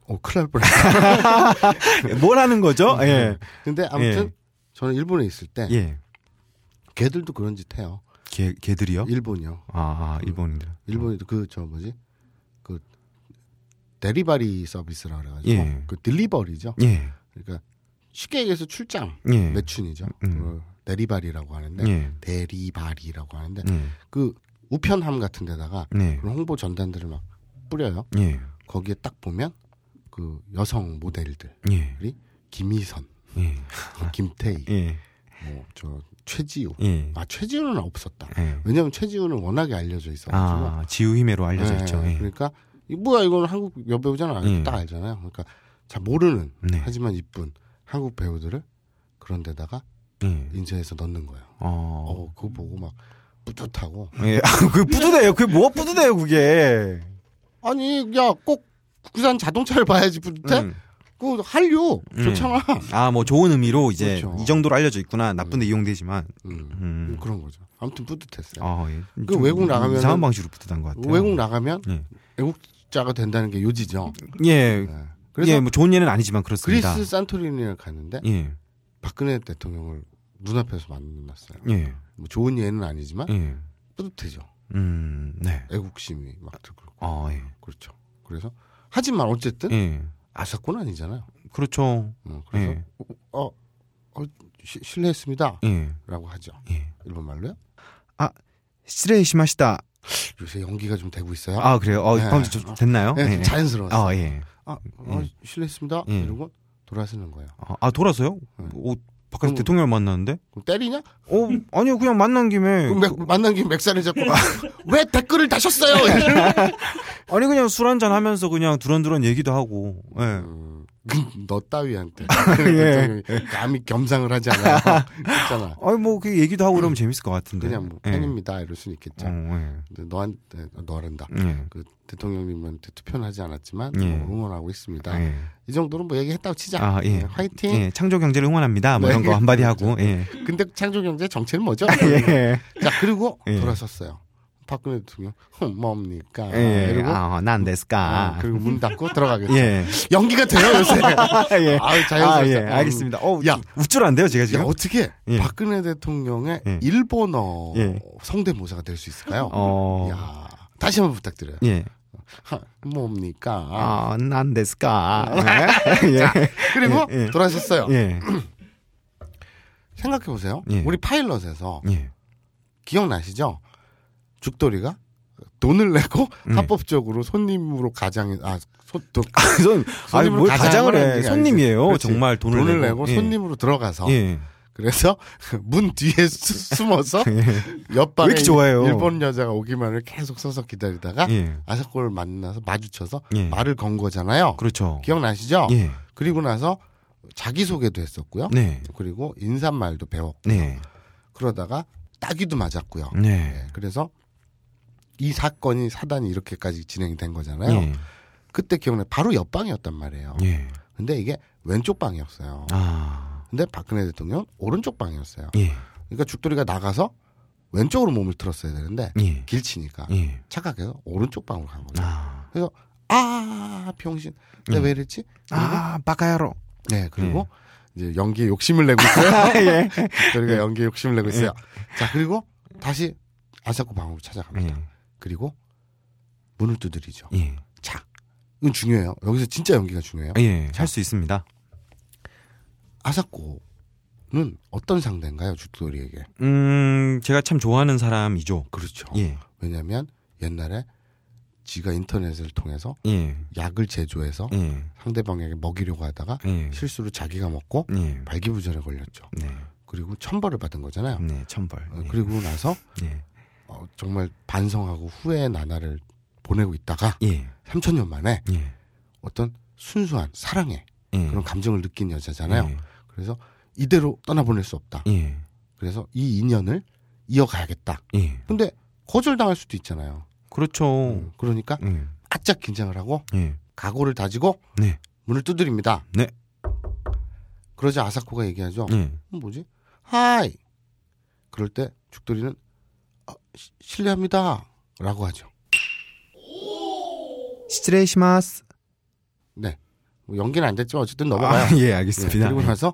[SPEAKER 2] 어, 큰일 날 뻔했어.
[SPEAKER 1] 뭘 하는 거죠? 예.
[SPEAKER 2] 근데 아무튼
[SPEAKER 1] 예.
[SPEAKER 2] 저는 일본에 있을 때
[SPEAKER 1] 예.
[SPEAKER 2] 걔들도 그런 짓 해요.
[SPEAKER 1] 개, 개들이요?
[SPEAKER 2] 일본이요.
[SPEAKER 1] 아, 아, 일본인들.
[SPEAKER 2] 일본에도 그 저 뭐지? 그 데리바리 서비스라 그래가지고
[SPEAKER 1] 예.
[SPEAKER 2] 그 딜리버리죠.
[SPEAKER 1] 예.
[SPEAKER 2] 그러니까 쉽게 얘기해서 출장
[SPEAKER 1] 예.
[SPEAKER 2] 매춘이죠.
[SPEAKER 1] 음.
[SPEAKER 2] 그 데리바리라고 하는데
[SPEAKER 1] 예.
[SPEAKER 2] 대리바리라고 하는데
[SPEAKER 1] 예.
[SPEAKER 2] 그 우편함 같은 데다가
[SPEAKER 1] 네.
[SPEAKER 2] 그런 홍보 전단들을 막 뿌려요.
[SPEAKER 1] 예.
[SPEAKER 2] 거기에 딱 보면 그 여성 모델들
[SPEAKER 1] 예.
[SPEAKER 2] 김희선,
[SPEAKER 1] 예.
[SPEAKER 2] 김태희,
[SPEAKER 1] 예.
[SPEAKER 2] 뭐저 최지우.
[SPEAKER 1] 예.
[SPEAKER 2] 아 최지우는 없었다.
[SPEAKER 1] 예.
[SPEAKER 2] 왜냐하면 최지우는 워낙에 알려져 있어가지고.
[SPEAKER 1] 아, 지우히메로 알려져
[SPEAKER 2] 예,
[SPEAKER 1] 있죠. 예.
[SPEAKER 2] 그러니까 이 뭐야 이거는 한국 여배우잖아.
[SPEAKER 1] 예.
[SPEAKER 2] 딱 알잖아요. 그러니까 잘 모르는
[SPEAKER 1] 네.
[SPEAKER 2] 하지만 이쁜 한국 배우들을 그런 데다가
[SPEAKER 1] 예.
[SPEAKER 2] 인쇄해서 넣는 거예요.
[SPEAKER 1] 어.
[SPEAKER 2] 어, 그거 보고 막 뿌듯하고.
[SPEAKER 1] 예. 아, 그게 뿌듯해요. 그게 뭐가 뿌듯해요, 그게.
[SPEAKER 2] 아니, 야, 꼭 국산 자동차를 봐야지 뿌듯해?
[SPEAKER 1] 음.
[SPEAKER 2] 그거 한류
[SPEAKER 1] 음.
[SPEAKER 2] 좋잖아.
[SPEAKER 1] 아, 뭐 좋은 의미로 이제
[SPEAKER 2] 그렇죠.
[SPEAKER 1] 이 정도로 알려져 있구나. 나쁜데 이용되지만.
[SPEAKER 2] 음,
[SPEAKER 1] 음.
[SPEAKER 2] 그런 거죠. 아무튼 뿌듯했어요.
[SPEAKER 1] 아, 예. 그좀
[SPEAKER 2] 외국 나가면은-
[SPEAKER 1] 이상한 방식으로 뿌듯한 것 같아요.
[SPEAKER 2] 외국 나가면
[SPEAKER 1] 예.
[SPEAKER 2] 애국자가 된다는 게 요지죠.
[SPEAKER 1] 예.
[SPEAKER 2] 네. 그래서
[SPEAKER 1] 예, 뭐 좋은 예는 아니지만 그렇습니다.
[SPEAKER 2] 그리스 산토리니를 갔는데
[SPEAKER 1] 예.
[SPEAKER 2] 박근혜 대통령을 눈앞에서 만났어요.
[SPEAKER 1] 예.
[SPEAKER 2] 뭐 좋은 예는 아니지만
[SPEAKER 1] 예.
[SPEAKER 2] 뿌듯해죠.
[SPEAKER 1] 음, 네.
[SPEAKER 2] 애국심이 막 들고.
[SPEAKER 1] 아, 예.
[SPEAKER 2] 그렇죠. 그래서 하지만 어쨌든
[SPEAKER 1] 예.
[SPEAKER 2] 아사건 아니잖아요.
[SPEAKER 1] 그렇죠.
[SPEAKER 2] 어, 그래서
[SPEAKER 1] 예.
[SPEAKER 2] 어, 어, 어 시, 실례했습니다.
[SPEAKER 1] 예.
[SPEAKER 2] 라고 하죠.
[SPEAKER 1] 예.
[SPEAKER 2] 일본 말로요?
[SPEAKER 1] 아, 실례시마시다.
[SPEAKER 2] 요새 연기가 좀 되고 있어요.
[SPEAKER 1] 아, 그래요? 어,
[SPEAKER 2] 네.
[SPEAKER 1] 방금 좀 됐나요?
[SPEAKER 2] 네,
[SPEAKER 1] 예.
[SPEAKER 2] 자연스러웠어요.
[SPEAKER 1] 아, 예.
[SPEAKER 2] 아, 어, 실례했습니다.
[SPEAKER 1] 예.
[SPEAKER 2] 이러고 돌아서는 거예요.
[SPEAKER 1] 아, 아, 돌아서요?
[SPEAKER 2] 네.
[SPEAKER 1] 오, 바깥에서 대통령을 만났는데?
[SPEAKER 2] 그럼 때리냐?
[SPEAKER 1] 어, 아니요, 그냥 만난 김에.
[SPEAKER 2] 그럼 맥- 만난 김에 맥살을 잡고 왜 댓글을 다셨어요?
[SPEAKER 1] 아니, 그냥 술 한잔 하면서 그냥 두런두런 얘기도 하고. 예.
[SPEAKER 2] 음, 너 따위한테
[SPEAKER 1] 예.
[SPEAKER 2] 감히 겸상을 하지 않아. 있잖아.
[SPEAKER 1] 아니, 뭐, 그 얘기도 하고 그러면 재밌을 것 같은데.
[SPEAKER 2] 그냥 뭐
[SPEAKER 1] 예.
[SPEAKER 2] 팬입니다 이럴 수는 있겠죠.
[SPEAKER 1] 어,
[SPEAKER 2] 근데 너한테 너란다.
[SPEAKER 1] 예. 예.
[SPEAKER 2] 그 대통령님한테 투표는 하지 않았지만
[SPEAKER 1] 예.
[SPEAKER 2] 뭐 응원하고 있습니다.
[SPEAKER 1] 예.
[SPEAKER 2] 이 정도는 뭐 얘기했다고 치자.
[SPEAKER 1] 아, 예.
[SPEAKER 2] 네, 화이팅.
[SPEAKER 1] 예, 창조 경제를 응원합니다. 뭐 이런
[SPEAKER 2] 네.
[SPEAKER 1] 거 한마디 하고. 예.
[SPEAKER 2] 근데 창조 경제 정체는 뭐죠?
[SPEAKER 1] 예.
[SPEAKER 2] 자 그리고
[SPEAKER 1] 예.
[SPEAKER 2] 돌아섰어요. 박근혜 대통령 흠, 뭡니까?
[SPEAKER 1] 예.
[SPEAKER 2] 그리고
[SPEAKER 1] 아, 난 데스까.
[SPEAKER 2] 어, 그리고 문 닫고 들어가겠죠.
[SPEAKER 1] 예.
[SPEAKER 2] 연기가 돼요 요새.
[SPEAKER 1] 예.
[SPEAKER 2] 아유
[SPEAKER 1] 아,
[SPEAKER 2] 자연스럽죠.
[SPEAKER 1] 예. 알겠습니다. 어,
[SPEAKER 2] 야.
[SPEAKER 1] 야, 우쭐한데요, 제가
[SPEAKER 2] 야
[SPEAKER 1] 지금?
[SPEAKER 2] 어떻게
[SPEAKER 1] 예.
[SPEAKER 2] 박근혜 대통령의
[SPEAKER 1] 예.
[SPEAKER 2] 일본어
[SPEAKER 1] 예.
[SPEAKER 2] 성대모사가 될 수 있을까요?
[SPEAKER 1] 어.
[SPEAKER 2] 야 다시 한번 부탁드려요.
[SPEAKER 1] 예.
[SPEAKER 2] 하, 뭡니까?
[SPEAKER 1] 아, 난 데스까.
[SPEAKER 2] 자, 그리고
[SPEAKER 1] 예, 예.
[SPEAKER 2] 돌아섰어요.
[SPEAKER 1] 예.
[SPEAKER 2] 생각해 보세요.
[SPEAKER 1] 예.
[SPEAKER 2] 우리 파일럿에서
[SPEAKER 1] 예.
[SPEAKER 2] 기억나시죠? 죽돌이가 돈을 내고
[SPEAKER 1] 네.
[SPEAKER 2] 합법적으로 손님으로 가장에 아 손, 돈,
[SPEAKER 1] 손, 아니 뭘
[SPEAKER 2] 가장을
[SPEAKER 1] 해.
[SPEAKER 2] 게
[SPEAKER 1] 손님이에요.
[SPEAKER 2] 아니지.
[SPEAKER 1] 정말 돈을,
[SPEAKER 2] 돈을 내고,
[SPEAKER 1] 예.
[SPEAKER 2] 손님으로 들어가서
[SPEAKER 1] 예.
[SPEAKER 2] 그래서 문 뒤에 수- 숨어서 옆방에
[SPEAKER 1] 왜 이렇게 좋아해요?
[SPEAKER 2] 일본 여자가 오기만을 계속 서서 기다리다가
[SPEAKER 1] 예.
[SPEAKER 2] 아사코를 만나서 마주쳐서
[SPEAKER 1] 예.
[SPEAKER 2] 말을 건 거잖아요.
[SPEAKER 1] 그렇죠.
[SPEAKER 2] 기억나시죠?
[SPEAKER 1] 예.
[SPEAKER 2] 그리고 나서 자기 소개도 했었고요.
[SPEAKER 1] 네.
[SPEAKER 2] 그리고 인사말도 배웠고
[SPEAKER 1] 네.
[SPEAKER 2] 그러다가 따기도 맞았고요.
[SPEAKER 1] 네.
[SPEAKER 2] 예, 그래서 이 사건이 사단이 이렇게까지 진행이 된 거잖아요.
[SPEAKER 1] 예.
[SPEAKER 2] 그때 기억나 바로 옆방이었단 말이에요.
[SPEAKER 1] 예.
[SPEAKER 2] 근데 이게 왼쪽 방이었어요.
[SPEAKER 1] 아.
[SPEAKER 2] 근데 박근혜 대통령 은 오른쪽 방이었어요.
[SPEAKER 1] 예.
[SPEAKER 2] 그러니까 죽돌이가 나가서 왼쪽으로 몸을 틀었어야 되는데
[SPEAKER 1] 예.
[SPEAKER 2] 길치니까
[SPEAKER 1] 예.
[SPEAKER 2] 착각해서 오른쪽 방으로 간 거죠.
[SPEAKER 1] 아.
[SPEAKER 2] 그래서 아 병신 내가
[SPEAKER 1] 음.
[SPEAKER 2] 왜 이랬지?
[SPEAKER 1] 아, 바카야로.
[SPEAKER 2] 네 그리고 이제 연기에 욕심을 내고 있어요.
[SPEAKER 1] 예.
[SPEAKER 2] 죽돌이가 연기에 욕심을 내고 있어요. 자 그리고 다시 아사코 방으로 찾아갑니다.
[SPEAKER 1] 예.
[SPEAKER 2] 그리고 문을 두드리죠.
[SPEAKER 1] 예.
[SPEAKER 2] 자 이건 중요해요. 여기서 진짜 연기가 중요해요.
[SPEAKER 1] 예. 할 수 있습니다.
[SPEAKER 2] 아사코는 어떤 상대인가요, 죽돌이에게?
[SPEAKER 1] 음, 제가 참 좋아하는 사람이죠.
[SPEAKER 2] 그렇죠.
[SPEAKER 1] 예.
[SPEAKER 2] 왜냐하면 옛날에 지가 인터넷을 통해서
[SPEAKER 1] 예.
[SPEAKER 2] 약을 제조해서
[SPEAKER 1] 예.
[SPEAKER 2] 상대방에게 먹이려고 하다가
[SPEAKER 1] 예.
[SPEAKER 2] 실수로 자기가 먹고
[SPEAKER 1] 예.
[SPEAKER 2] 발기부전에 걸렸죠.
[SPEAKER 1] 네.
[SPEAKER 2] 그리고 천벌을 받은 거잖아요.
[SPEAKER 1] 네, 천벌.
[SPEAKER 2] 어,
[SPEAKER 1] 예.
[SPEAKER 2] 그리고 나서
[SPEAKER 1] 예.
[SPEAKER 2] 어, 정말 반성하고 후회의 나날을 보내고 있다가
[SPEAKER 1] 예.
[SPEAKER 2] 3천 년 만에
[SPEAKER 1] 예.
[SPEAKER 2] 어떤 순수한 사랑의
[SPEAKER 1] 예.
[SPEAKER 2] 그런 감정을 느낀 여자잖아요.
[SPEAKER 1] 예.
[SPEAKER 2] 그래서 이대로 떠나보낼 수 없다.
[SPEAKER 1] 예.
[SPEAKER 2] 그래서 이 인연을 이어가야겠다.
[SPEAKER 1] 예.
[SPEAKER 2] 근데 거절당할 수도 있잖아요.
[SPEAKER 1] 그렇죠.
[SPEAKER 2] 음, 그러니까
[SPEAKER 1] 예.
[SPEAKER 2] 바짝 긴장을 하고
[SPEAKER 1] 예.
[SPEAKER 2] 각오를 다지고
[SPEAKER 1] 네.
[SPEAKER 2] 문을 두드립니다.
[SPEAKER 1] 네.
[SPEAKER 2] 그러자 아사코가 얘기하죠.
[SPEAKER 1] 예.
[SPEAKER 2] 음, 뭐지? 하이. 그럴 때 죽돌이는 아, 시- 실례합니다. 라고 하죠.
[SPEAKER 1] 시츠레이시마스.
[SPEAKER 2] 네. 뭐 연기는 안 됐지만 어쨌든 넘어가요.
[SPEAKER 1] 아, 예,
[SPEAKER 2] 네,
[SPEAKER 1] 알겠습니다.
[SPEAKER 2] 그리고 나서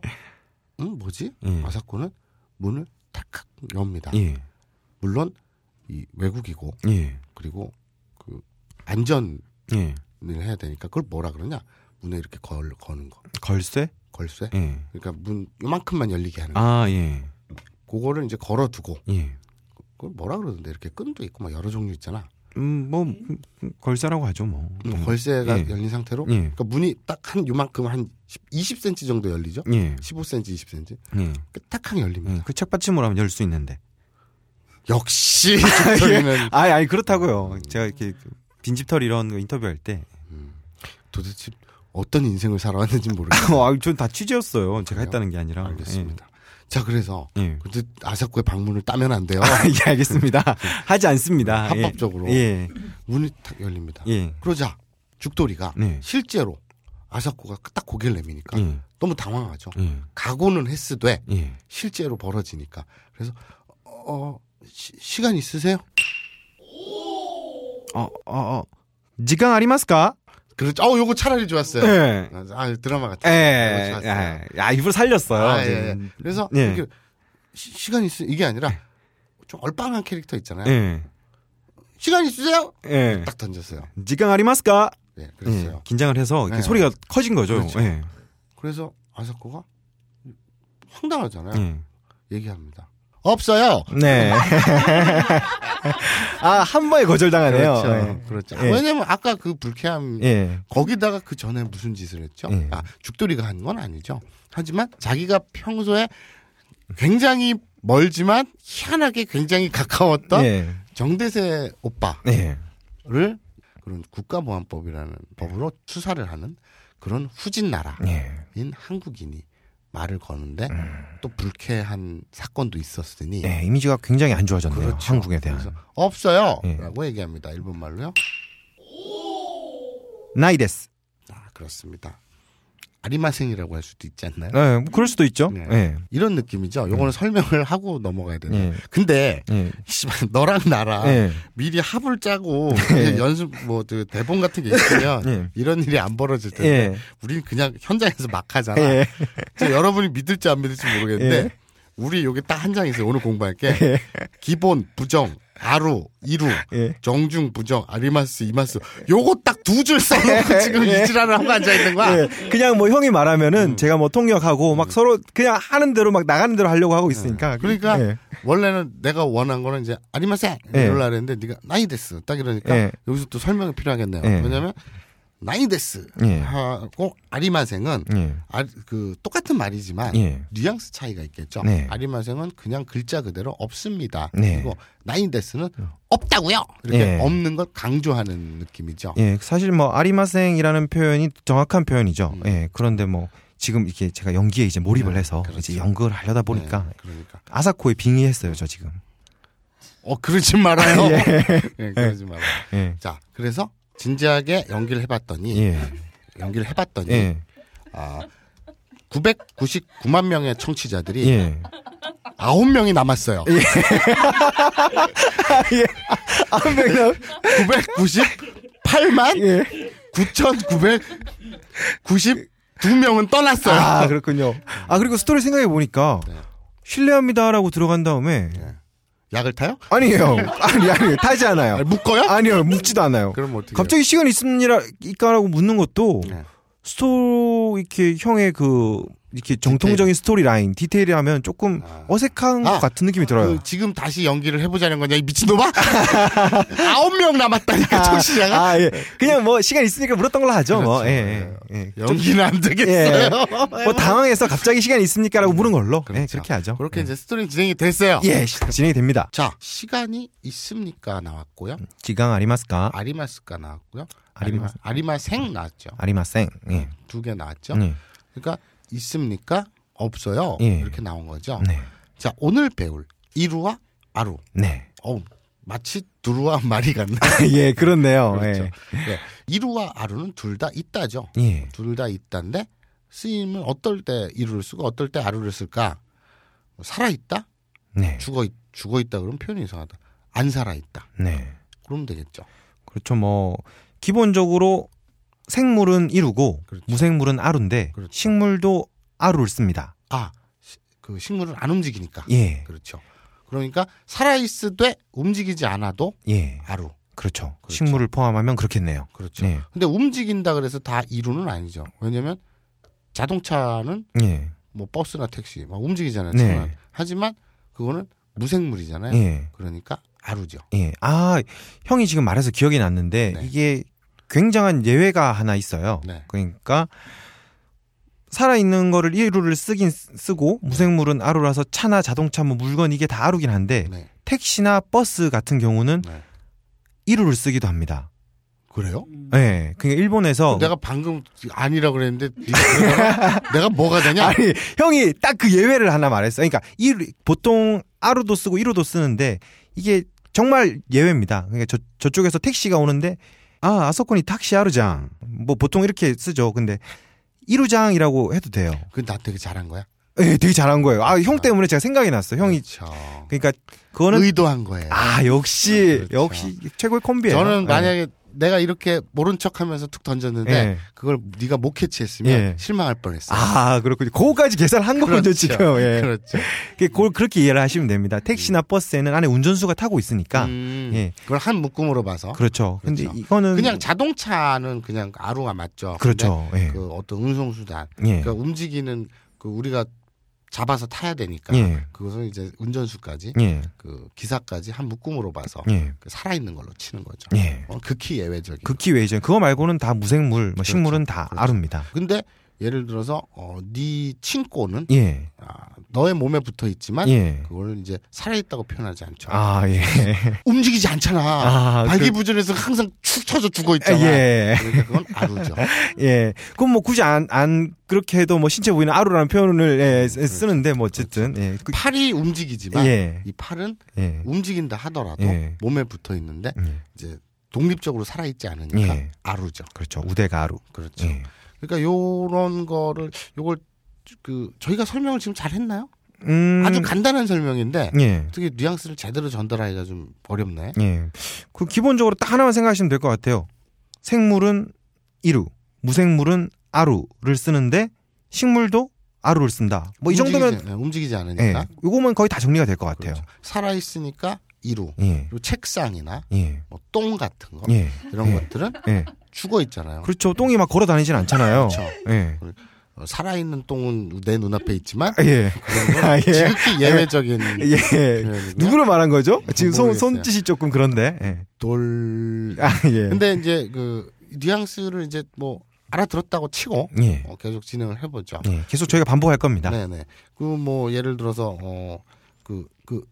[SPEAKER 2] 음 뭐지?
[SPEAKER 1] 예.
[SPEAKER 2] 아사코는 문을 탁탁 엽니다.
[SPEAKER 1] 예.
[SPEAKER 2] 물론 이 외국이고
[SPEAKER 1] 예.
[SPEAKER 2] 그리고 그 안전을
[SPEAKER 1] 예.
[SPEAKER 2] 해야 되니까 그걸 뭐라 그러냐? 문에 이렇게 걸 거는 거.
[SPEAKER 1] 걸쇠?
[SPEAKER 2] 걸쇠?
[SPEAKER 1] 예.
[SPEAKER 2] 그러니까 문 요만큼만 열리게 하는 거.
[SPEAKER 1] 아, 예.
[SPEAKER 2] 그거를 이제 걸어 두고
[SPEAKER 1] 예.
[SPEAKER 2] 그걸 뭐라 그러던데 이렇게 끈도 있고 막 여러 종류 있잖아.
[SPEAKER 1] 음, 뭐 음, 걸쇠라고 하죠, 뭐.
[SPEAKER 2] 뭐
[SPEAKER 1] 음.
[SPEAKER 2] 걸쇠가
[SPEAKER 1] 예.
[SPEAKER 2] 열린 상태로
[SPEAKER 1] 예.
[SPEAKER 2] 그러니까 문이 딱 한 요만큼 한 10, 20cm 정도 열리죠.
[SPEAKER 1] 예.
[SPEAKER 2] 15cm, 20cm.
[SPEAKER 1] 예.
[SPEAKER 2] 딱하게 열립니다.
[SPEAKER 1] 예. 그 책받침으로 하면 열 수 있는데.
[SPEAKER 2] 역시 죽돌이는
[SPEAKER 1] 아니, 아니 그렇다고요. 제가 이렇게 그 빈집털 이런 거 인터뷰할 때
[SPEAKER 2] 도대체 어떤 인생을 살아왔는지 모르겠어요.
[SPEAKER 1] 아, 전다 취재였어요. 제가
[SPEAKER 2] 그래요?
[SPEAKER 1] 했다는 게 아니라.
[SPEAKER 2] 알겠습니다. 자 그래서
[SPEAKER 1] 예. 예.
[SPEAKER 2] 근데 아사코의 방문을 따면 안 돼요.
[SPEAKER 1] 아, 예, 알겠습니다. 하지 않습니다. 예.
[SPEAKER 2] 합법적으로.
[SPEAKER 1] 예.
[SPEAKER 2] 문이 탁 열립니다.
[SPEAKER 1] 예.
[SPEAKER 2] 그러자 죽돌이가
[SPEAKER 1] 네.
[SPEAKER 2] 실제로 아사코가 딱 고개를 내미니까
[SPEAKER 1] 예.
[SPEAKER 2] 너무 당황하죠.
[SPEAKER 1] 예.
[SPEAKER 2] 각오는 했으되
[SPEAKER 1] 예.
[SPEAKER 2] 실제로 벌어지니까 그래서 어 시, 간 있으세요?
[SPEAKER 1] 어, 어, 어. 지강 아리마스까?
[SPEAKER 2] 그렇죠. 어 요거 차라리 좋았어요.
[SPEAKER 1] 예.
[SPEAKER 2] 아 드라마 같아.
[SPEAKER 1] 예. 예. 아, 일부러 살렸어요.
[SPEAKER 2] 아, 예, 예.
[SPEAKER 1] 음.
[SPEAKER 2] 그래서
[SPEAKER 1] 예.
[SPEAKER 2] 이렇게 시, 시간 있으 이게 아니라 좀 얼빵한 캐릭터 있잖아요.
[SPEAKER 1] 예.
[SPEAKER 2] 시간 있으세요?
[SPEAKER 1] 예.
[SPEAKER 2] 딱 던졌어요.
[SPEAKER 1] 지강 아리마스까?
[SPEAKER 2] 네,
[SPEAKER 1] 예.
[SPEAKER 2] 그랬어요.
[SPEAKER 1] 긴장을 해서
[SPEAKER 2] 네.
[SPEAKER 1] 소리가 커진 거죠.
[SPEAKER 2] 그렇죠.
[SPEAKER 1] 예.
[SPEAKER 2] 그래서 아사코가 황당하잖아요.
[SPEAKER 1] 예.
[SPEAKER 2] 얘기합니다. 없어요.
[SPEAKER 1] 네. 아, 한 번에 거절당하네요.
[SPEAKER 2] 그렇죠. 그렇죠.
[SPEAKER 1] 예.
[SPEAKER 2] 왜냐면 아까 그 불쾌함
[SPEAKER 1] 예.
[SPEAKER 2] 거기다가 그 전에 무슨 짓을 했죠?
[SPEAKER 1] 예.
[SPEAKER 2] 아, 죽돌이가 한 건 아니죠. 하지만 자기가 평소에 굉장히 멀지만 희한하게 굉장히 가까웠던
[SPEAKER 1] 예.
[SPEAKER 2] 정대세 오빠를
[SPEAKER 1] 예.
[SPEAKER 2] 그런 국가보안법이라는 법으로 수사를 하는 그런 후진 나라인
[SPEAKER 1] 예.
[SPEAKER 2] 한국인이 말을 거는데 또 불쾌한 사건도 있었으니
[SPEAKER 1] 네, 이미지가 굉장히 안 좋아졌네요.
[SPEAKER 2] 그렇죠.
[SPEAKER 1] 한국에 대한.
[SPEAKER 2] 그래서 없어요.
[SPEAKER 1] 예.
[SPEAKER 2] 라고 얘기합니다. 일본 말로요.
[SPEAKER 1] 나이데스.
[SPEAKER 2] 아, 그렇습니다. 아리마생이라고 할 수도 있지 않나요?
[SPEAKER 1] 네, 뭐 그럴 수도 있죠.
[SPEAKER 2] 네.
[SPEAKER 1] 예.
[SPEAKER 2] 이런 느낌이죠. 요거는 설명을 하고 넘어가야 되는.
[SPEAKER 1] 예.
[SPEAKER 2] 근데
[SPEAKER 1] 예.
[SPEAKER 2] 씨발 너랑 나랑
[SPEAKER 1] 예.
[SPEAKER 2] 미리 합을 짜고
[SPEAKER 1] 예.
[SPEAKER 2] 연습 뭐 그 대본 같은 게 있으면
[SPEAKER 1] 예.
[SPEAKER 2] 이런 일이 안 벌어질 텐데
[SPEAKER 1] 예.
[SPEAKER 2] 우리는 그냥 현장에서 막 하잖아. 여러분이 믿을지 안 믿을지 모르겠는데
[SPEAKER 1] 예.
[SPEAKER 2] 우리 여기 딱 한 장 있어요. 오늘 공부할 게 기본, 부정, 아루, 이루,
[SPEAKER 1] 예.
[SPEAKER 2] 정중, 부정, 아리마스, 이마스. 요거 딱 두 줄 써놓고 지금
[SPEAKER 1] 예.
[SPEAKER 2] 이 지랄을 하고 앉아있는 거야.
[SPEAKER 1] 예, 그냥 뭐 형이 말하면은
[SPEAKER 2] 음.
[SPEAKER 1] 제가 뭐 통역하고 막 서로 그냥 하는 대로 막 나가는 대로 하려고 하고 있으니까.
[SPEAKER 2] 그러니까
[SPEAKER 1] 예.
[SPEAKER 2] 원래는 내가 원한 거는 이제 아리마세
[SPEAKER 1] 예.
[SPEAKER 2] 이러려 했는데 네가 나이데스 딱 이러니까
[SPEAKER 1] 예.
[SPEAKER 2] 여기서 또 설명이 필요하겠네요.
[SPEAKER 1] 예.
[SPEAKER 2] 왜냐면 나이데스
[SPEAKER 1] 예.
[SPEAKER 2] 하고 아리마생은
[SPEAKER 1] 예.
[SPEAKER 2] 아, 그 똑같은 말이지만
[SPEAKER 1] 예.
[SPEAKER 2] 뉘앙스 차이가 있겠죠.
[SPEAKER 1] 네.
[SPEAKER 2] 아리마생은 그냥 글자 그대로 없습니다.
[SPEAKER 1] 네.
[SPEAKER 2] 그리고 나인데스는 없다고요. 이렇게
[SPEAKER 1] 예.
[SPEAKER 2] 없는 걸 강조하는 느낌이죠.
[SPEAKER 1] 예, 사실 뭐 아리마생이라는 표현이 정확한 표현이죠.
[SPEAKER 2] 음.
[SPEAKER 1] 예, 그런데 뭐 지금 이렇게 제가 연기에 이제 몰입을
[SPEAKER 2] 네,
[SPEAKER 1] 해서
[SPEAKER 2] 그렇죠.
[SPEAKER 1] 이제 연극을 하려다 보니까
[SPEAKER 2] 네, 그러니까
[SPEAKER 1] 아사코에 빙의했어요, 저 지금.
[SPEAKER 2] 어 그러지 말아요. 예, 그러지 말아요.
[SPEAKER 1] 예,
[SPEAKER 2] 자 그래서 진지하게 연기를 해봤더니
[SPEAKER 1] 예,
[SPEAKER 2] 연기를 해봤더니
[SPEAKER 1] 예,
[SPEAKER 2] 아 999만 명의 청취자들이
[SPEAKER 1] 예.
[SPEAKER 2] 아홉 명이 남았어요.
[SPEAKER 1] 아, 맥락.
[SPEAKER 2] 998만
[SPEAKER 1] 예.
[SPEAKER 2] 9,992명은 떠났어요.
[SPEAKER 1] 아, 그렇군요. 아, 그리고 스토리 생각해 보니까
[SPEAKER 2] 네.
[SPEAKER 1] 실례합니다라고 들어간 다음에
[SPEAKER 2] 약을 타요?
[SPEAKER 1] 아니에요. 아니, 아니, 타지 않아요.
[SPEAKER 2] 아니, 묶어요?
[SPEAKER 1] 아니요, 묶지도 않아요.
[SPEAKER 2] 그럼 어떻게?
[SPEAKER 1] 갑자기 시간 있습니까라고 묻는 것도
[SPEAKER 2] 네.
[SPEAKER 1] 스토 이렇게 형의 그 이렇게 정통적인 스토리 라인 디테일이하면 조금
[SPEAKER 2] 아.
[SPEAKER 1] 어색한
[SPEAKER 2] 아,
[SPEAKER 1] 것 같은 느낌이 들어요.
[SPEAKER 2] 그 지금 다시 연기를 해보자는 거냐 이 미친놈아? 아홉 명 남았다니까 청취자가
[SPEAKER 1] 아, 예. 그냥 뭐 시간 있으니까 물었던 걸로 하죠. 뭐.
[SPEAKER 2] 그렇죠.
[SPEAKER 1] 예, 예. 예. 좀,
[SPEAKER 2] 연기는 안 되겠어요.
[SPEAKER 1] 뭐 당황해서 갑자기 시간 있습니까라고 물은 걸로. 예,
[SPEAKER 2] 그렇죠.
[SPEAKER 1] 그렇게 하죠.
[SPEAKER 2] 그렇게
[SPEAKER 1] 예.
[SPEAKER 2] 이제 스토리 진행이 됐어요.
[SPEAKER 1] 예, 시- 진행이 됩니다.
[SPEAKER 2] 자 시간이 있습니까 나왔고요.
[SPEAKER 1] 지강 아리마스까?
[SPEAKER 2] 아리마스가 나왔고요.
[SPEAKER 1] 아리마-
[SPEAKER 2] 아리마 아리마생 나왔죠.
[SPEAKER 1] 아리마생. 예.
[SPEAKER 2] 두 개 나왔죠.
[SPEAKER 1] 예.
[SPEAKER 2] 그러니까 있습니까? 없어요.
[SPEAKER 1] 예.
[SPEAKER 2] 이렇게 나온 거죠.
[SPEAKER 1] 네.
[SPEAKER 2] 자 오늘 배울 이루와 아루.
[SPEAKER 1] 네.
[SPEAKER 2] 어우 마치 두루와 말이 같네.
[SPEAKER 1] 예, 그렇네요.
[SPEAKER 2] 그렇죠.
[SPEAKER 1] 예.
[SPEAKER 2] 예. 이루와 아루는 둘 다 있다죠.
[SPEAKER 1] 예.
[SPEAKER 2] 둘 다 있다인데 쓰임은 어떨 때 이루를 쓰고 어떨 때 아루를 쓸까? 살아 있다?
[SPEAKER 1] 네.
[SPEAKER 2] 죽어 있, 죽어 있다 그러면 표현이 이상하다. 안 살아 있다.
[SPEAKER 1] 네.
[SPEAKER 2] 그러면 되겠죠.
[SPEAKER 1] 그렇죠. 뭐 기본적으로 생물은 이루고
[SPEAKER 2] 그렇죠.
[SPEAKER 1] 무생물은 아루인데
[SPEAKER 2] 그렇죠.
[SPEAKER 1] 식물도 아루를 씁니다.
[SPEAKER 2] 아, 시- 그 식물은 안 움직이니까.
[SPEAKER 1] 예.
[SPEAKER 2] 그렇죠. 그러니까 살아 있으되 움직이지 않아도
[SPEAKER 1] 예.
[SPEAKER 2] 아루.
[SPEAKER 1] 그렇죠.
[SPEAKER 2] 그렇죠.
[SPEAKER 1] 식물을 포함하면 그렇겠네요.
[SPEAKER 2] 그렇죠.
[SPEAKER 1] 예.
[SPEAKER 2] 근데 움직인다 그래서 다 이루는 아니죠. 왜냐면 자동차는
[SPEAKER 1] 예.
[SPEAKER 2] 뭐 버스나 택시 막 움직이잖아요.
[SPEAKER 1] 네.
[SPEAKER 2] 하지만 그거는 무생물이잖아요.
[SPEAKER 1] 예.
[SPEAKER 2] 그러니까 아루죠.
[SPEAKER 1] 예. 아, 형이 지금 말해서 기억이 났는데
[SPEAKER 2] 네.
[SPEAKER 1] 이게 굉장한 예외가 하나 있어요.
[SPEAKER 2] 네.
[SPEAKER 1] 그러니까 살아있는 거를 이루를 쓰긴 쓰고 무생물은 아루라서 차나 자동차 뭐 물건 이게 다 아루긴 한데
[SPEAKER 2] 네.
[SPEAKER 1] 택시나 버스 같은 경우는
[SPEAKER 2] 네.
[SPEAKER 1] 이루를 쓰기도 합니다.
[SPEAKER 2] 그래요?
[SPEAKER 1] 예. 그러니까 일본에서
[SPEAKER 2] 내가 방금 아니라 그랬는데 내가 뭐가 되냐?
[SPEAKER 1] 아니 형이 딱 그 예외를 하나 말했어요. 그러니까 이 보통 아루도 쓰고 이루도 쓰는데 이게 정말 예외입니다. 그러니까 저 저쪽에서 택시가 오는데 아 아서코니 택시 아루장 뭐 보통 이렇게 쓰죠. 근데 이루장이라고 해도 돼요.
[SPEAKER 2] 그나 되게 잘한 거야.
[SPEAKER 1] 예, 되게 잘한 거예요. 아 형 때문에 제가 생각이 났어. 요 형이
[SPEAKER 2] 그렇죠.
[SPEAKER 1] 그러니까 그거는
[SPEAKER 2] 의도한 거예요.
[SPEAKER 1] 아 역시
[SPEAKER 2] 그렇죠.
[SPEAKER 1] 역시 최고의 콤비예요.
[SPEAKER 2] 저는
[SPEAKER 1] 예.
[SPEAKER 2] 만약에 내가 이렇게 모른 척하면서 툭 던졌는데
[SPEAKER 1] 예.
[SPEAKER 2] 그걸 네가 못 캐치했으면
[SPEAKER 1] 예.
[SPEAKER 2] 실망할 뻔했어.
[SPEAKER 1] 아 그렇군요. 그거까지 계산한 거군요 지금. 예.
[SPEAKER 2] 그렇죠.
[SPEAKER 1] 그걸 그렇게 이해를 하시면 됩니다. 택시나 버스에는 안에 운전수가 타고 있으니까.
[SPEAKER 2] 음,
[SPEAKER 1] 예.
[SPEAKER 2] 그걸 한 묶음으로 봐서
[SPEAKER 1] 그렇죠. 근데
[SPEAKER 2] 그렇죠.
[SPEAKER 1] 이거는
[SPEAKER 2] 그냥 자동차는 그냥 아루가 맞죠.
[SPEAKER 1] 그렇죠. 예.
[SPEAKER 2] 그 어떤 운송수단,
[SPEAKER 1] 예.
[SPEAKER 2] 그러니까 움직이는 그 우리가 잡아서 타야 되니까
[SPEAKER 1] 예.
[SPEAKER 2] 그것은 이제 운전수까지
[SPEAKER 1] 예.
[SPEAKER 2] 그 기사까지 한 묶음으로 봐서
[SPEAKER 1] 예.
[SPEAKER 2] 그 살아있는 걸로 치는 거죠.
[SPEAKER 1] 예.
[SPEAKER 2] 어, 극히 예외적인.
[SPEAKER 1] 극히 외죠. 그거 말고는 다 무생물, 뭐 식물은 다
[SPEAKER 2] 그렇죠.
[SPEAKER 1] 아루입니다.
[SPEAKER 2] 근데 예를 들어서 어, 네 친꼬는
[SPEAKER 1] 예.
[SPEAKER 2] 아, 너의 몸에 붙어 있지만
[SPEAKER 1] 예.
[SPEAKER 2] 그걸 이제 살아 있다고 표현하지 않죠.
[SPEAKER 1] 아, 예.
[SPEAKER 2] 움직이지 않잖아.
[SPEAKER 1] 아,
[SPEAKER 2] 발기부전해서 항상 축 쳐져 죽어 있잖아.
[SPEAKER 1] 예.
[SPEAKER 2] 그러니까 그건 아루죠.
[SPEAKER 1] 예. 그럼 뭐 굳이 안, 안, 그렇게 해도 뭐 신체 부위는 아루라는 표현을 예, 쓰- 쓰는데 뭐 어쨌든. 예. 그,
[SPEAKER 2] 팔이 움직이지만
[SPEAKER 1] 예.
[SPEAKER 2] 이 팔은
[SPEAKER 1] 예.
[SPEAKER 2] 움직인다 하더라도
[SPEAKER 1] 예.
[SPEAKER 2] 몸에 붙어 있는데
[SPEAKER 1] 예.
[SPEAKER 2] 이제 독립적으로 살아 있지 않으니까
[SPEAKER 1] 예.
[SPEAKER 2] 아루죠.
[SPEAKER 1] 그렇죠. 우대가 아루.
[SPEAKER 2] 그렇죠.
[SPEAKER 1] 예.
[SPEAKER 2] 그러니까 요런 거를 요걸 그 저희가 설명을 지금 잘 했나요?
[SPEAKER 1] 음.
[SPEAKER 2] 아주 간단한 설명인데
[SPEAKER 1] 예.
[SPEAKER 2] 어떻게 뉘앙스를 제대로 전달하기가 좀 어렵네.
[SPEAKER 1] 예. 그 기본적으로 딱 하나만 생각하시면 될 것 같아요. 생물은 이루, 무생물은 아루를 쓰는데 식물도 아루를 쓴다. 뭐 이 정도면
[SPEAKER 2] 움직이지, 예, 움직이지
[SPEAKER 1] 예.
[SPEAKER 2] 않으니까
[SPEAKER 1] 요거면 거의 다 정리가 될 것 같아요.
[SPEAKER 2] 그렇죠. 살아 있으니까 이루.
[SPEAKER 1] 예.
[SPEAKER 2] 그리고 책상이나
[SPEAKER 1] 예.
[SPEAKER 2] 뭐똥 같은 거
[SPEAKER 1] 예.
[SPEAKER 2] 이런
[SPEAKER 1] 예.
[SPEAKER 2] 것들은
[SPEAKER 1] 예.
[SPEAKER 2] 죽어 있잖아요.
[SPEAKER 1] 그렇죠. 똥이 막 걸어 다니진 않잖아요.
[SPEAKER 2] 그렇죠.
[SPEAKER 1] 예.
[SPEAKER 2] 어, 살아있는 똥은 내 눈앞에 있지만
[SPEAKER 1] 예.
[SPEAKER 2] 그런 건
[SPEAKER 1] 아, 예.
[SPEAKER 2] 지극히 예외적인
[SPEAKER 1] 예.
[SPEAKER 2] 표현이고요.
[SPEAKER 1] 누구를 말한 거죠? 지금 손. 손짓이 조금 그런데. 예.
[SPEAKER 2] 돌.
[SPEAKER 1] 아, 예.
[SPEAKER 2] 근데 이제 그 뉘앙스를 이제 뭐 알아들었다고 치고
[SPEAKER 1] 예.
[SPEAKER 2] 어, 계속 진행을 해보죠.
[SPEAKER 1] 예. 계속 저희가 반복할 겁니다.
[SPEAKER 2] 네네. 그 뭐 예를 들어서 어 그 그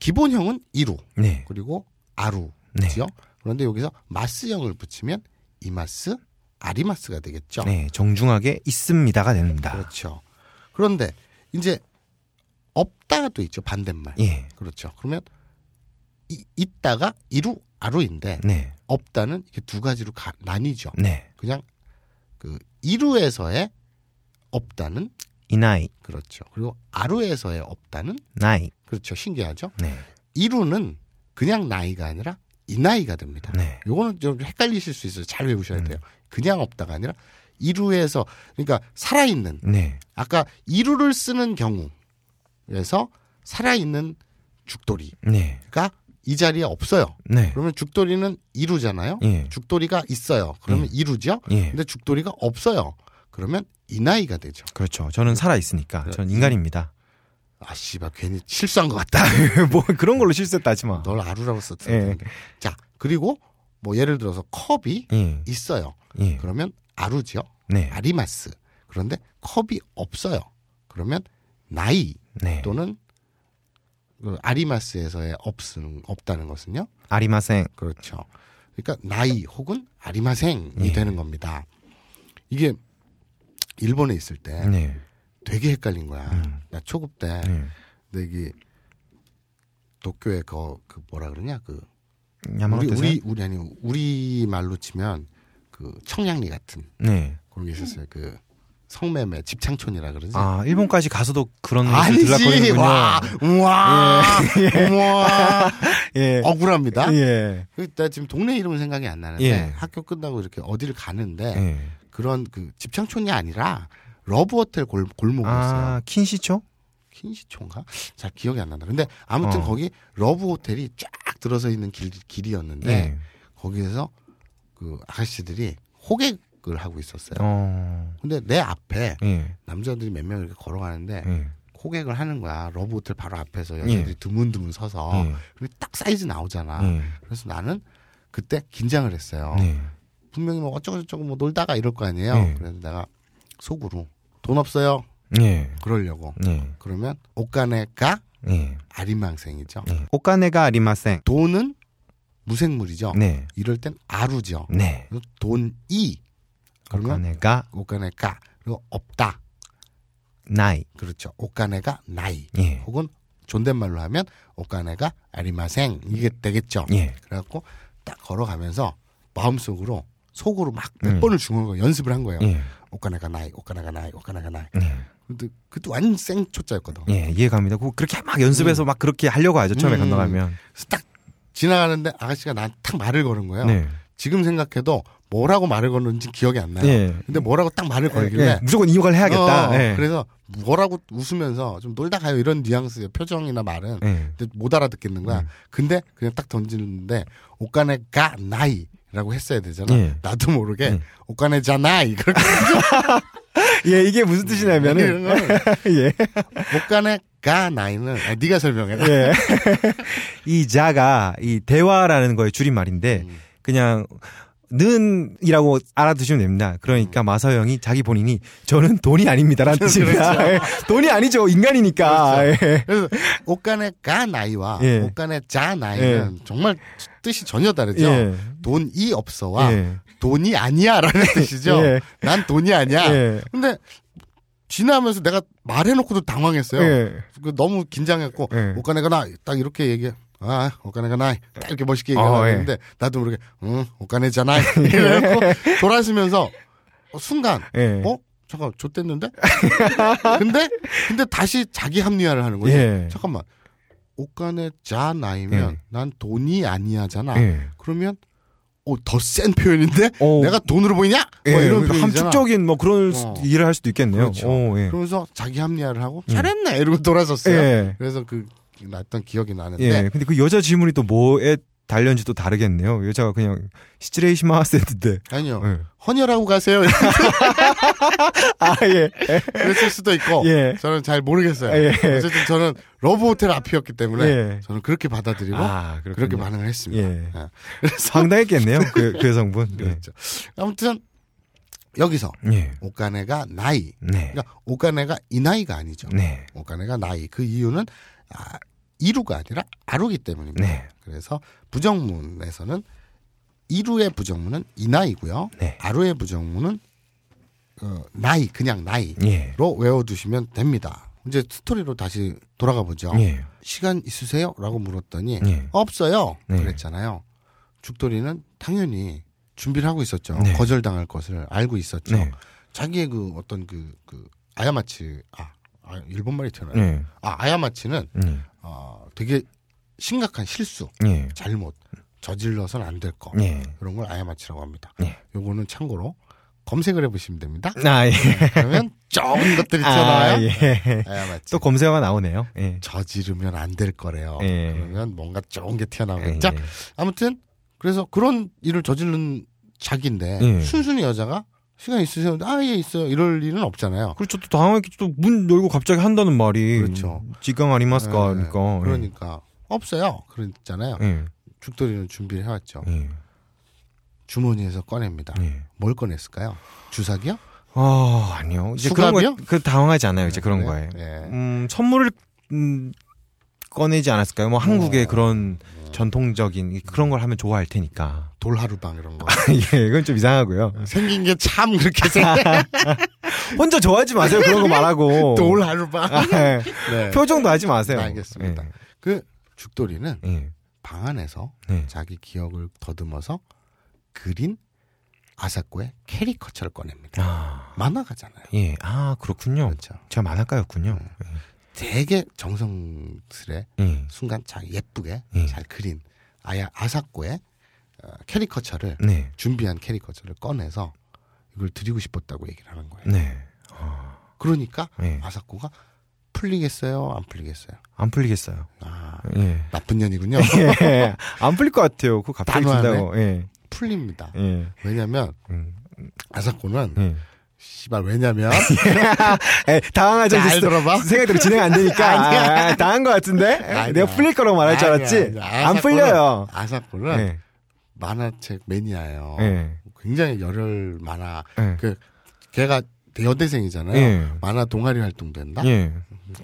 [SPEAKER 2] 기본형은 이루
[SPEAKER 1] 네.
[SPEAKER 2] 그리고 아루지요.
[SPEAKER 1] 네.
[SPEAKER 2] 그런데 여기서 마스형을 붙이면 이마스 아리마스가 되겠죠.
[SPEAKER 1] 네. 정중하게 있습니다가 됩니다.
[SPEAKER 2] 그렇죠. 그런데 이제 없다도 있죠 반대말.
[SPEAKER 1] 예.
[SPEAKER 2] 그렇죠. 그러면 이, 있다가 이루 아루인데
[SPEAKER 1] 네.
[SPEAKER 2] 없다는 이게 두 가지로 가, 나뉘죠.
[SPEAKER 1] 네.
[SPEAKER 2] 그냥 그 이루에서의 없다는
[SPEAKER 1] 이나이.
[SPEAKER 2] 그렇죠. 그리고 아루에서의 없다는
[SPEAKER 1] 나이.
[SPEAKER 2] 그렇죠. 신기하죠.
[SPEAKER 1] 네.
[SPEAKER 2] 이루는 그냥 나이가 아니라 이 나이가 됩니다.
[SPEAKER 1] 네.
[SPEAKER 2] 요거는 좀 헷갈리실 수 있어요. 잘 외우셔야
[SPEAKER 1] 음.
[SPEAKER 2] 돼요. 그냥 없다가 아니라 이루에서 그러니까 살아있는
[SPEAKER 1] 네.
[SPEAKER 2] 아까 이루를 쓰는 경우에서 살아있는 죽돌이가
[SPEAKER 1] 네.
[SPEAKER 2] 이 자리에 없어요.
[SPEAKER 1] 네.
[SPEAKER 2] 그러면 죽돌이는 이루잖아요.
[SPEAKER 1] 예.
[SPEAKER 2] 죽돌이가 있어요. 그러면 이루죠.
[SPEAKER 1] 예.
[SPEAKER 2] 근데 죽돌이가 없어요. 그러면 이 나이가 되죠.
[SPEAKER 1] 그렇죠. 저는 살아 있으니까. 전 인간입니다.
[SPEAKER 2] 아 씨발 괜히 실수한 것 같다.
[SPEAKER 1] 뭐 그런 걸로 실수했다 하지 마.
[SPEAKER 2] 널 아루라고 썼을
[SPEAKER 1] 예.
[SPEAKER 2] 자 그리고 뭐 예를 들어서 컵이
[SPEAKER 1] 예.
[SPEAKER 2] 있어요.
[SPEAKER 1] 예.
[SPEAKER 2] 그러면 아루죠.
[SPEAKER 1] 네.
[SPEAKER 2] 아리마스. 그런데 컵이 없어요. 그러면 나이
[SPEAKER 1] 네.
[SPEAKER 2] 또는 그 아리마스에서의 없음 없다는 것은요.
[SPEAKER 1] 아리마생.
[SPEAKER 2] 그렇죠. 그러니까 나이 혹은 아리마생이
[SPEAKER 1] 예.
[SPEAKER 2] 되는 겁니다. 이게 일본에 있을 때
[SPEAKER 1] 네.
[SPEAKER 2] 되게 헷갈린 거야.
[SPEAKER 1] 음.
[SPEAKER 2] 나 초급 때
[SPEAKER 1] 네.
[SPEAKER 2] 근데 이게 도쿄에 그, 그 뭐라 그러냐 그 우리. 우리 우리 아니 우리 말로 치면 그 청량리 같은
[SPEAKER 1] 네.
[SPEAKER 2] 그런 게 있었어요. 그 성매매 집창촌이라 그러지.
[SPEAKER 1] 아, 일본까지 가서도 그런
[SPEAKER 2] 아니지. 와, 우와, 우와.
[SPEAKER 1] 예.
[SPEAKER 2] 억울합니다.
[SPEAKER 1] 예.
[SPEAKER 2] 그, 나 지금 동네 이름은 생각이 안 나는데
[SPEAKER 1] 예.
[SPEAKER 2] 학교 끝나고 이렇게 어디를 가는데
[SPEAKER 1] 예.
[SPEAKER 2] 그런 그 집창촌이 아니라 러브 호텔 골, 골목이었어요.
[SPEAKER 1] 아, 킨시초?
[SPEAKER 2] 킨시촌가? 잘 기억이 안 난다. 근데 아무튼
[SPEAKER 1] 어.
[SPEAKER 2] 거기 러브 호텔이 쫙 들어서 있는 길, 길이었는데
[SPEAKER 1] 예.
[SPEAKER 2] 거기에서 그 아가씨들이 호객을 하고 있었어요.
[SPEAKER 1] 어.
[SPEAKER 2] 근데 내 앞에
[SPEAKER 1] 예.
[SPEAKER 2] 남자들이 몇 명 이렇게 걸어가는데
[SPEAKER 1] 예.
[SPEAKER 2] 호객을 하는 거야. 러브 호텔 바로 앞에서 여자들이
[SPEAKER 1] 예.
[SPEAKER 2] 드문드문 서서
[SPEAKER 1] 예.
[SPEAKER 2] 그리고 딱 사이즈 나오잖아.
[SPEAKER 1] 예.
[SPEAKER 2] 그래서 나는 그때 긴장을 했어요.
[SPEAKER 1] 네.
[SPEAKER 2] 분명히 뭐 어쩌고저쩌고 뭐 놀다가 이럴 거 아니에요.
[SPEAKER 1] 네.
[SPEAKER 2] 그래서 내가 속으로 돈 없어요.
[SPEAKER 1] 예.
[SPEAKER 2] 그러려고.
[SPEAKER 1] 네.
[SPEAKER 2] 그러면 옷가네가
[SPEAKER 1] 예.
[SPEAKER 2] 아리망생이죠.
[SPEAKER 1] 예. 오카네가 아리마생.
[SPEAKER 2] 돈은 무생물이죠.
[SPEAKER 1] 네.
[SPEAKER 2] 이럴 땐 아루죠.
[SPEAKER 1] 네.
[SPEAKER 2] 돈이 그러면
[SPEAKER 1] 오카네가
[SPEAKER 2] 옷가네가 그리고 없다.
[SPEAKER 1] 나이.
[SPEAKER 2] 그렇죠. 옷가네가 나이.
[SPEAKER 1] 예.
[SPEAKER 2] 혹은 존댓말로 하면 옷가네가 아리마생 이게 되겠죠.
[SPEAKER 1] 예.
[SPEAKER 2] 그래갖고 딱 걸어가면서 마음속으로 속으로 막몇
[SPEAKER 1] 음.
[SPEAKER 2] 번을 중얼거 연습을 한 거예요.
[SPEAKER 1] 예.
[SPEAKER 2] 옷가네가 나이, 옷가네가 나이, 옷가네가 나이.
[SPEAKER 1] 예.
[SPEAKER 2] 근데 그때 완전 생초짜였거든.
[SPEAKER 1] 예, 이해갑니다. 그- 그렇게 막 연습해서 막 그렇게 하려고 하죠. 처음에
[SPEAKER 2] 음.
[SPEAKER 1] 건너가면.
[SPEAKER 2] 딱 지나가는데 아가씨가 나한테 탁 말을 거는 거예요.
[SPEAKER 1] 네.
[SPEAKER 2] 지금 생각해도 뭐라고 말을 걸는지 기억이 안 나요.
[SPEAKER 1] 예.
[SPEAKER 2] 근데 뭐라고 딱 말을 걸길래
[SPEAKER 1] 예, 무조건 이용을 해야겠다.
[SPEAKER 2] 어,
[SPEAKER 1] 예.
[SPEAKER 2] 그래서 뭐라고 웃으면서 좀 놀다 가요 이런 뉘앙스의 표정이나 말은
[SPEAKER 1] 예.
[SPEAKER 2] 못 알아듣겠는 거야.
[SPEAKER 1] 음.
[SPEAKER 2] 근데 그냥 딱 던지는데 옷가네가 나이 라고 했어야 되잖아.
[SPEAKER 1] 예.
[SPEAKER 2] 나도 모르게
[SPEAKER 1] 예.
[SPEAKER 2] 옷가네잖아 그렇게
[SPEAKER 1] 예, 이게 무슨 뜻이냐면은 예.
[SPEAKER 2] 옷가네가 나이는 아, 네가 설명해.
[SPEAKER 1] 예. 이 자가 이 대화라는 거의 줄임말인데
[SPEAKER 2] 음.
[SPEAKER 1] 그냥 는이라고 알아두시면 됩니다. 그러니까
[SPEAKER 2] 음.
[SPEAKER 1] 마서영이 자기 본인이 저는 돈이 아닙니다라는 뜻입니다. 예. 돈이 아니죠. 인간이니까.
[SPEAKER 2] 그렇죠.
[SPEAKER 1] 예.
[SPEAKER 2] 그래서 옷가네가 나이와
[SPEAKER 1] 예.
[SPEAKER 2] 옷가네자 나이는 정말 뜻이 전혀 다르죠.
[SPEAKER 1] 예.
[SPEAKER 2] 돈이 없어와
[SPEAKER 1] 예.
[SPEAKER 2] 돈이 아니야라는 뜻이죠.
[SPEAKER 1] 예.
[SPEAKER 2] 난 돈이 아니야.
[SPEAKER 1] 예.
[SPEAKER 2] 근데 지나면서 내가 말해놓고도 당황했어요.
[SPEAKER 1] 예.
[SPEAKER 2] 그 너무 긴장했고
[SPEAKER 1] 예.
[SPEAKER 2] 옷가네가 나 딱 이렇게 얘기해. 아, 옷가네가 나이. 딱 이렇게 멋있게
[SPEAKER 1] 어,
[SPEAKER 2] 얘기하는데
[SPEAKER 1] 예.
[SPEAKER 2] 나도 모르게 응, 옷가네잖아. 이래갖고 돌아서면서 어, 순간
[SPEAKER 1] 예.
[SPEAKER 2] 어? 잠깐 좆됐는데? 근데 근데 다시 자기 합리화를 하는 거지.
[SPEAKER 1] 예.
[SPEAKER 2] 잠깐만. 옷가네 자 나이면
[SPEAKER 1] 예.
[SPEAKER 2] 난 돈이 아니야잖아.
[SPEAKER 1] 예.
[SPEAKER 2] 그러면 어, 더 센 표현인데?
[SPEAKER 1] 어.
[SPEAKER 2] 내가 돈으로 보이냐?
[SPEAKER 1] 예,
[SPEAKER 2] 뭐 이런
[SPEAKER 1] 그러니까. 함축적인 뭐 그런
[SPEAKER 2] 어.
[SPEAKER 1] 수- 이해를 할 수도 있겠네요.
[SPEAKER 2] 그렇죠.
[SPEAKER 1] 오, 예.
[SPEAKER 2] 그러면서 자기 합리화를 하고 잘했네 이러고 돌아섰어요.
[SPEAKER 1] 예.
[SPEAKER 2] 그래서 그 났던 기억이 나는데
[SPEAKER 1] 예. 근데 그 여자 질문이 또 뭐에 달렸는지 또 다르겠네요. 여자가 그냥 失礼します 했는데.
[SPEAKER 2] 아니요
[SPEAKER 1] 예.
[SPEAKER 2] 헌혈하고 가세요
[SPEAKER 1] 아, 예.
[SPEAKER 2] 그랬을 수도 있고
[SPEAKER 1] 예.
[SPEAKER 2] 저는 잘 모르겠어요.
[SPEAKER 1] 예.
[SPEAKER 2] 어쨌든 저는 러브 호텔 앞이었기 때문에
[SPEAKER 1] 예.
[SPEAKER 2] 저는 그렇게 받아들이고
[SPEAKER 1] 아.
[SPEAKER 2] 그렇게 반응을 했습니다.
[SPEAKER 1] 예.
[SPEAKER 2] 예. 그래서
[SPEAKER 1] 황당했겠네요. 그, 그 여성분. 예.
[SPEAKER 2] 그렇죠. 아무튼 여기서
[SPEAKER 1] 예.
[SPEAKER 2] お金がない
[SPEAKER 1] 네.
[SPEAKER 2] 그러니까 오카네가 이 나이가 아니죠.
[SPEAKER 1] 네.
[SPEAKER 2] お金がない 그 이유는 아, 이루가 아니라 아루기 때문입니다.
[SPEAKER 1] 네.
[SPEAKER 2] 그래서 부정문에서는 이루의 부정문은 이 나이고요.
[SPEAKER 1] 네.
[SPEAKER 2] 아루의 부정문은 어, 나이 그냥 나이로
[SPEAKER 1] 예.
[SPEAKER 2] 외워두시면 됩니다. 이제 스토리로 다시 돌아가 보죠.
[SPEAKER 1] 예.
[SPEAKER 2] 시간 있으세요?라고 물었더니
[SPEAKER 1] 예.
[SPEAKER 2] 없어요.
[SPEAKER 1] 네.
[SPEAKER 2] 그랬잖아요. 죽돌이는 당연히 준비를 하고 있었죠.
[SPEAKER 1] 네.
[SPEAKER 2] 거절당할 것을 알고 있었죠.
[SPEAKER 1] 네.
[SPEAKER 2] 자기의 그 어떤 그, 그 아야마치 아, 아 일본 말이 튀어나요.
[SPEAKER 1] 예.
[SPEAKER 2] 아 아야마치는
[SPEAKER 1] 예.
[SPEAKER 2] 어, 되게 심각한 실수,
[SPEAKER 1] 예.
[SPEAKER 2] 잘못 저질러서는 안 될 거.
[SPEAKER 1] 예.
[SPEAKER 2] 그런 걸 아야마치라고 합니다.
[SPEAKER 1] 예.
[SPEAKER 2] 요거는 참고로 검색을 해보시면 됩니다.
[SPEAKER 1] 아, 예.
[SPEAKER 2] 그러면 좋은 것들이 튀어나와요.
[SPEAKER 1] 아, 예.
[SPEAKER 2] 아야마치.
[SPEAKER 1] 또 검색어가 나오네요. 예.
[SPEAKER 2] 저지르면 안 될 거래요.
[SPEAKER 1] 예.
[SPEAKER 2] 그러면 뭔가 좋은 게
[SPEAKER 1] 예.
[SPEAKER 2] 튀어나오겠죠. 아무튼 그래서 그런 일을 저지른 자기인데
[SPEAKER 1] 예.
[SPEAKER 2] 순순히 여자가 시간 있으세요? 아 예 있어요. 이럴 일은 없잖아요.
[SPEAKER 1] 그렇죠. 또 당황했겠죠. 또문 열고 갑자기 한다는 말이.
[SPEAKER 2] 그렇죠.
[SPEAKER 1] 지강 아니마스까.
[SPEAKER 2] 예,
[SPEAKER 1] 그러니까.
[SPEAKER 2] 그러니까 없어요. 그랬잖아요.
[SPEAKER 1] 예.
[SPEAKER 2] 죽돌이는 준비를 해왔죠.
[SPEAKER 1] 예.
[SPEAKER 2] 주머니에서 꺼냅니다.
[SPEAKER 1] 예.
[SPEAKER 2] 뭘 꺼냈을까요? 주사기요?
[SPEAKER 1] 아, 아니요. 이제 그런
[SPEAKER 2] 수갑이요?
[SPEAKER 1] 거, 그 당황하지 않아요. 이제 그런
[SPEAKER 2] 네,
[SPEAKER 1] 거에.
[SPEAKER 2] 예.
[SPEAKER 1] 음, 선물을, 음, 꺼내지 않았을까요? 뭐 한국의
[SPEAKER 2] 어.
[SPEAKER 1] 그런 전통적인 그런 걸 하면 좋아할 테니까.
[SPEAKER 2] 돌하루방 이런 거.
[SPEAKER 1] 예, 이건 좀 이상하고요.
[SPEAKER 2] 생긴 게 참 그렇게 생겨.
[SPEAKER 1] 혼자 좋아하지 마세요. 그런 거 말하고.
[SPEAKER 2] 돌하루방.
[SPEAKER 1] 아, 예.
[SPEAKER 2] 네.
[SPEAKER 1] 표정도 하지 마세요.
[SPEAKER 2] 알겠습니다. 그 죽돌이는
[SPEAKER 1] 예. 예.
[SPEAKER 2] 방 안에서
[SPEAKER 1] 네.
[SPEAKER 2] 자기 기억을 더듬어서 그린 아사코의 캐리커처를 꺼냅니다.
[SPEAKER 1] 아,
[SPEAKER 2] 만화가잖아요.
[SPEAKER 1] 예. 아, 그렇군요.
[SPEAKER 2] 그렇죠.
[SPEAKER 1] 제가 만화가였군요.
[SPEAKER 2] 되게 정성스레
[SPEAKER 1] 예.
[SPEAKER 2] 순간 잘 예쁘게
[SPEAKER 1] 예.
[SPEAKER 2] 잘 그린 아야 아사코의 어, 캐리커처를
[SPEAKER 1] 네.
[SPEAKER 2] 준비한 캐리커처를 꺼내서 이걸 드리고 싶었다고 얘기를 하는 거예요.
[SPEAKER 1] 네.
[SPEAKER 2] 그러니까
[SPEAKER 1] 예.
[SPEAKER 2] 아사코가 풀리겠어요? 안 풀리겠어요?
[SPEAKER 1] 안 풀리겠어요.
[SPEAKER 2] 아,
[SPEAKER 1] 예.
[SPEAKER 2] 나쁜 년이군요.
[SPEAKER 1] 예. 안 풀릴 것 같아요. 그거 갑자기. 준다고. 예.
[SPEAKER 2] 풀립니다.
[SPEAKER 1] 예.
[SPEAKER 2] 왜냐면
[SPEAKER 1] 음.
[SPEAKER 2] 아사코는
[SPEAKER 1] 예.
[SPEAKER 2] 씨발 왜냐면
[SPEAKER 1] 에, 당황하죠.
[SPEAKER 2] 잘 들어봐.
[SPEAKER 1] 생각대로 진행 안 되니까.
[SPEAKER 2] 아니야.
[SPEAKER 1] 아, 아, 당한 것 같은데?
[SPEAKER 2] 아니야.
[SPEAKER 1] 내가 풀릴 거라고 말할 줄 알았지?
[SPEAKER 2] 아니야.
[SPEAKER 1] 안 풀려요.
[SPEAKER 2] 아사코는
[SPEAKER 1] 예.
[SPEAKER 2] 만화책 매니아예요.
[SPEAKER 1] 예.
[SPEAKER 2] 굉장히 열혈 만화.
[SPEAKER 1] 예.
[SPEAKER 2] 그 걔가 여대생이잖아요.
[SPEAKER 1] 예.
[SPEAKER 2] 만화 동아리 활동도.
[SPEAKER 1] 예.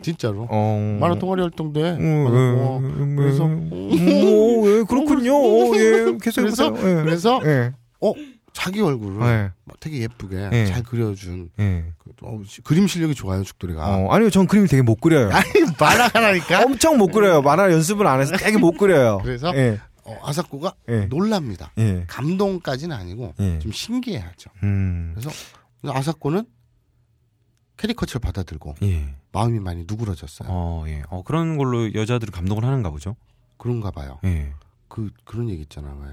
[SPEAKER 2] 진짜로.
[SPEAKER 1] 어.
[SPEAKER 2] 만화 동아리 활동도 해.
[SPEAKER 1] 음,
[SPEAKER 2] 어,
[SPEAKER 1] 음,
[SPEAKER 2] 그래서
[SPEAKER 1] 음, 오, 예, 그렇군요. 오, 예, 계속
[SPEAKER 2] 그래서
[SPEAKER 1] 해보세요. 예.
[SPEAKER 2] 그래서
[SPEAKER 1] 예.
[SPEAKER 2] 어 자기 얼굴을
[SPEAKER 1] 예.
[SPEAKER 2] 막 되게 예쁘게
[SPEAKER 1] 예.
[SPEAKER 2] 잘 그려준
[SPEAKER 1] 예.
[SPEAKER 2] 그, 어, 시- 그림 실력이 좋아요 죽돌이가.
[SPEAKER 1] 어, 아니요, 전 그림을 되게 못 그려요.
[SPEAKER 2] 아니 만화가라니까.
[SPEAKER 1] 엄청 못 그려요. 만화 연습을 안 해서 되게 못 그려요.
[SPEAKER 2] 그래서?
[SPEAKER 1] 예.
[SPEAKER 2] 어, 아사코가
[SPEAKER 1] 예.
[SPEAKER 2] 놀랍니다.
[SPEAKER 1] 예.
[SPEAKER 2] 감동까지는 아니고
[SPEAKER 1] 예.
[SPEAKER 2] 좀 신기해하죠.
[SPEAKER 1] 음.
[SPEAKER 2] 그래서 아사코는 캐리커처를 받아들고
[SPEAKER 1] 예.
[SPEAKER 2] 마음이 많이 누그러졌어요.
[SPEAKER 1] 어, 예. 어, 그런 걸로 여자들이 감동을 하는가 보죠.
[SPEAKER 2] 그런가 봐요.
[SPEAKER 1] 예.
[SPEAKER 2] 그 그런 얘기 있잖아. 왜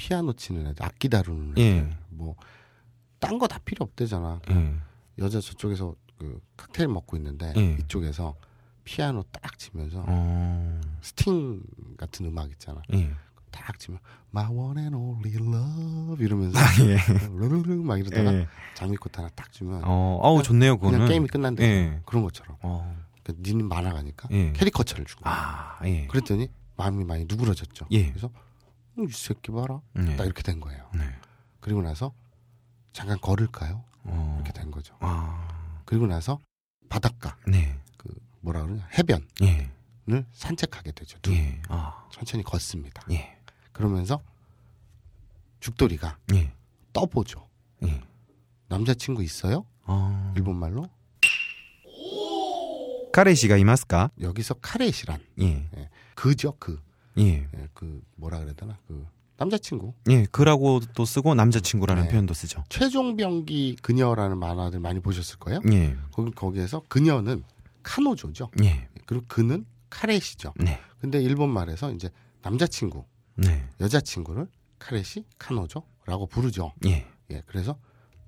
[SPEAKER 2] 피아노 치는 애들, 악기 다루는 애들,
[SPEAKER 1] 예.
[SPEAKER 2] 뭐딴 거 다 필요 없대잖아.
[SPEAKER 1] 예.
[SPEAKER 2] 여자 저쪽에서 그 칵테일 먹고 있는데
[SPEAKER 1] 예.
[SPEAKER 2] 이쪽에서 피아노 딱 치면서
[SPEAKER 1] 어.
[SPEAKER 2] 스팅 같은 음악 있잖아.
[SPEAKER 1] 예.
[SPEAKER 2] 딱 치면 My one and only love 이러면서
[SPEAKER 1] 예.
[SPEAKER 2] 르르르 막 이러다가
[SPEAKER 1] 예.
[SPEAKER 2] 장미꽃 하나 딱 주면
[SPEAKER 1] 어, 아우 좋네요, 그거는.
[SPEAKER 2] 그냥 게임이 끝난대.
[SPEAKER 1] 예.
[SPEAKER 2] 그런 것처럼.
[SPEAKER 1] 어.
[SPEAKER 2] 그러니까 니는 만화 가니까
[SPEAKER 1] 예.
[SPEAKER 2] 캐리커처를 주고.
[SPEAKER 1] 아, 예.
[SPEAKER 2] 그랬더니 마음이 많이 누그러졌죠.
[SPEAKER 1] 예.
[SPEAKER 2] 그래서 어, 이 새끼 봐라.
[SPEAKER 1] 네.
[SPEAKER 2] 딱 이렇게 된 거예요.
[SPEAKER 1] 네.
[SPEAKER 2] 그리고 나서 잠깐 걸을까요?
[SPEAKER 1] 어.
[SPEAKER 2] 이렇게 된 거죠.
[SPEAKER 1] 아.
[SPEAKER 2] 그리고 나서 바닷가
[SPEAKER 1] 네.
[SPEAKER 2] 그 뭐라 그러냐 해변을
[SPEAKER 1] 예.
[SPEAKER 2] 산책하게 되죠. 둘.
[SPEAKER 1] 예. 아.
[SPEAKER 2] 천천히 걷습니다.
[SPEAKER 1] 예.
[SPEAKER 2] 그러면서 죽돌이가
[SPEAKER 1] 예.
[SPEAKER 2] 떠보죠.
[SPEAKER 1] 예.
[SPEAKER 2] 남자친구 있어요?
[SPEAKER 1] 아.
[SPEAKER 2] 일본 말로
[SPEAKER 1] 카레시가 이마스까?
[SPEAKER 2] 여기서 카레시란
[SPEAKER 1] 예.
[SPEAKER 2] 그죠 그.
[SPEAKER 1] 예.
[SPEAKER 2] 예, 그 뭐라 그래야 되나 그 남자친구
[SPEAKER 1] 예. 그라고도 쓰고 남자친구라는
[SPEAKER 2] 네.
[SPEAKER 1] 표현도 쓰죠.
[SPEAKER 2] 최종병기 그녀라는 만화들 많이 보셨을 거예요.
[SPEAKER 1] 예.
[SPEAKER 2] 거기 거기에서 그녀는 카노조죠.
[SPEAKER 1] 예.
[SPEAKER 2] 그리고 그는 카레시죠.
[SPEAKER 1] 네.
[SPEAKER 2] 근데 일본 말에서 이제 남자친구,
[SPEAKER 1] 네.
[SPEAKER 2] 여자친구를 카레시, 카노조라고 부르죠.
[SPEAKER 1] 예.
[SPEAKER 2] 예, 그래서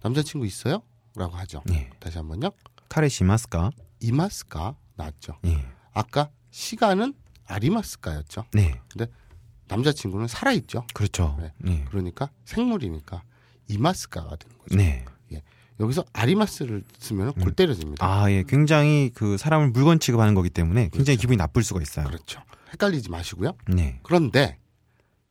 [SPEAKER 2] 남자친구 있어요? 라고 하죠.
[SPEAKER 1] 예.
[SPEAKER 2] 다시 한번요.
[SPEAKER 1] 카레시 이마스까?
[SPEAKER 2] 이마스가 나왔죠.
[SPEAKER 1] 예.
[SPEAKER 2] 아까 시간은 아리마스가였죠.
[SPEAKER 1] 네.
[SPEAKER 2] 남자친구는 살아있죠.
[SPEAKER 1] 그렇죠.
[SPEAKER 2] 네.
[SPEAKER 1] 네.
[SPEAKER 2] 그러니까 생물이니까 이마스가가 되는 거죠.
[SPEAKER 1] 네.
[SPEAKER 2] 여기서 아리마스를 쓰면 골 때려집니다.
[SPEAKER 1] 아, 예. 굉장히 그 사람을 물건 취급하는 거기 때문에 굉장히
[SPEAKER 2] 그렇죠.
[SPEAKER 1] 기분이 나쁠 수가 있어요.
[SPEAKER 2] 그렇죠. 헷갈리지 마시고요.
[SPEAKER 1] 네.
[SPEAKER 2] 그런데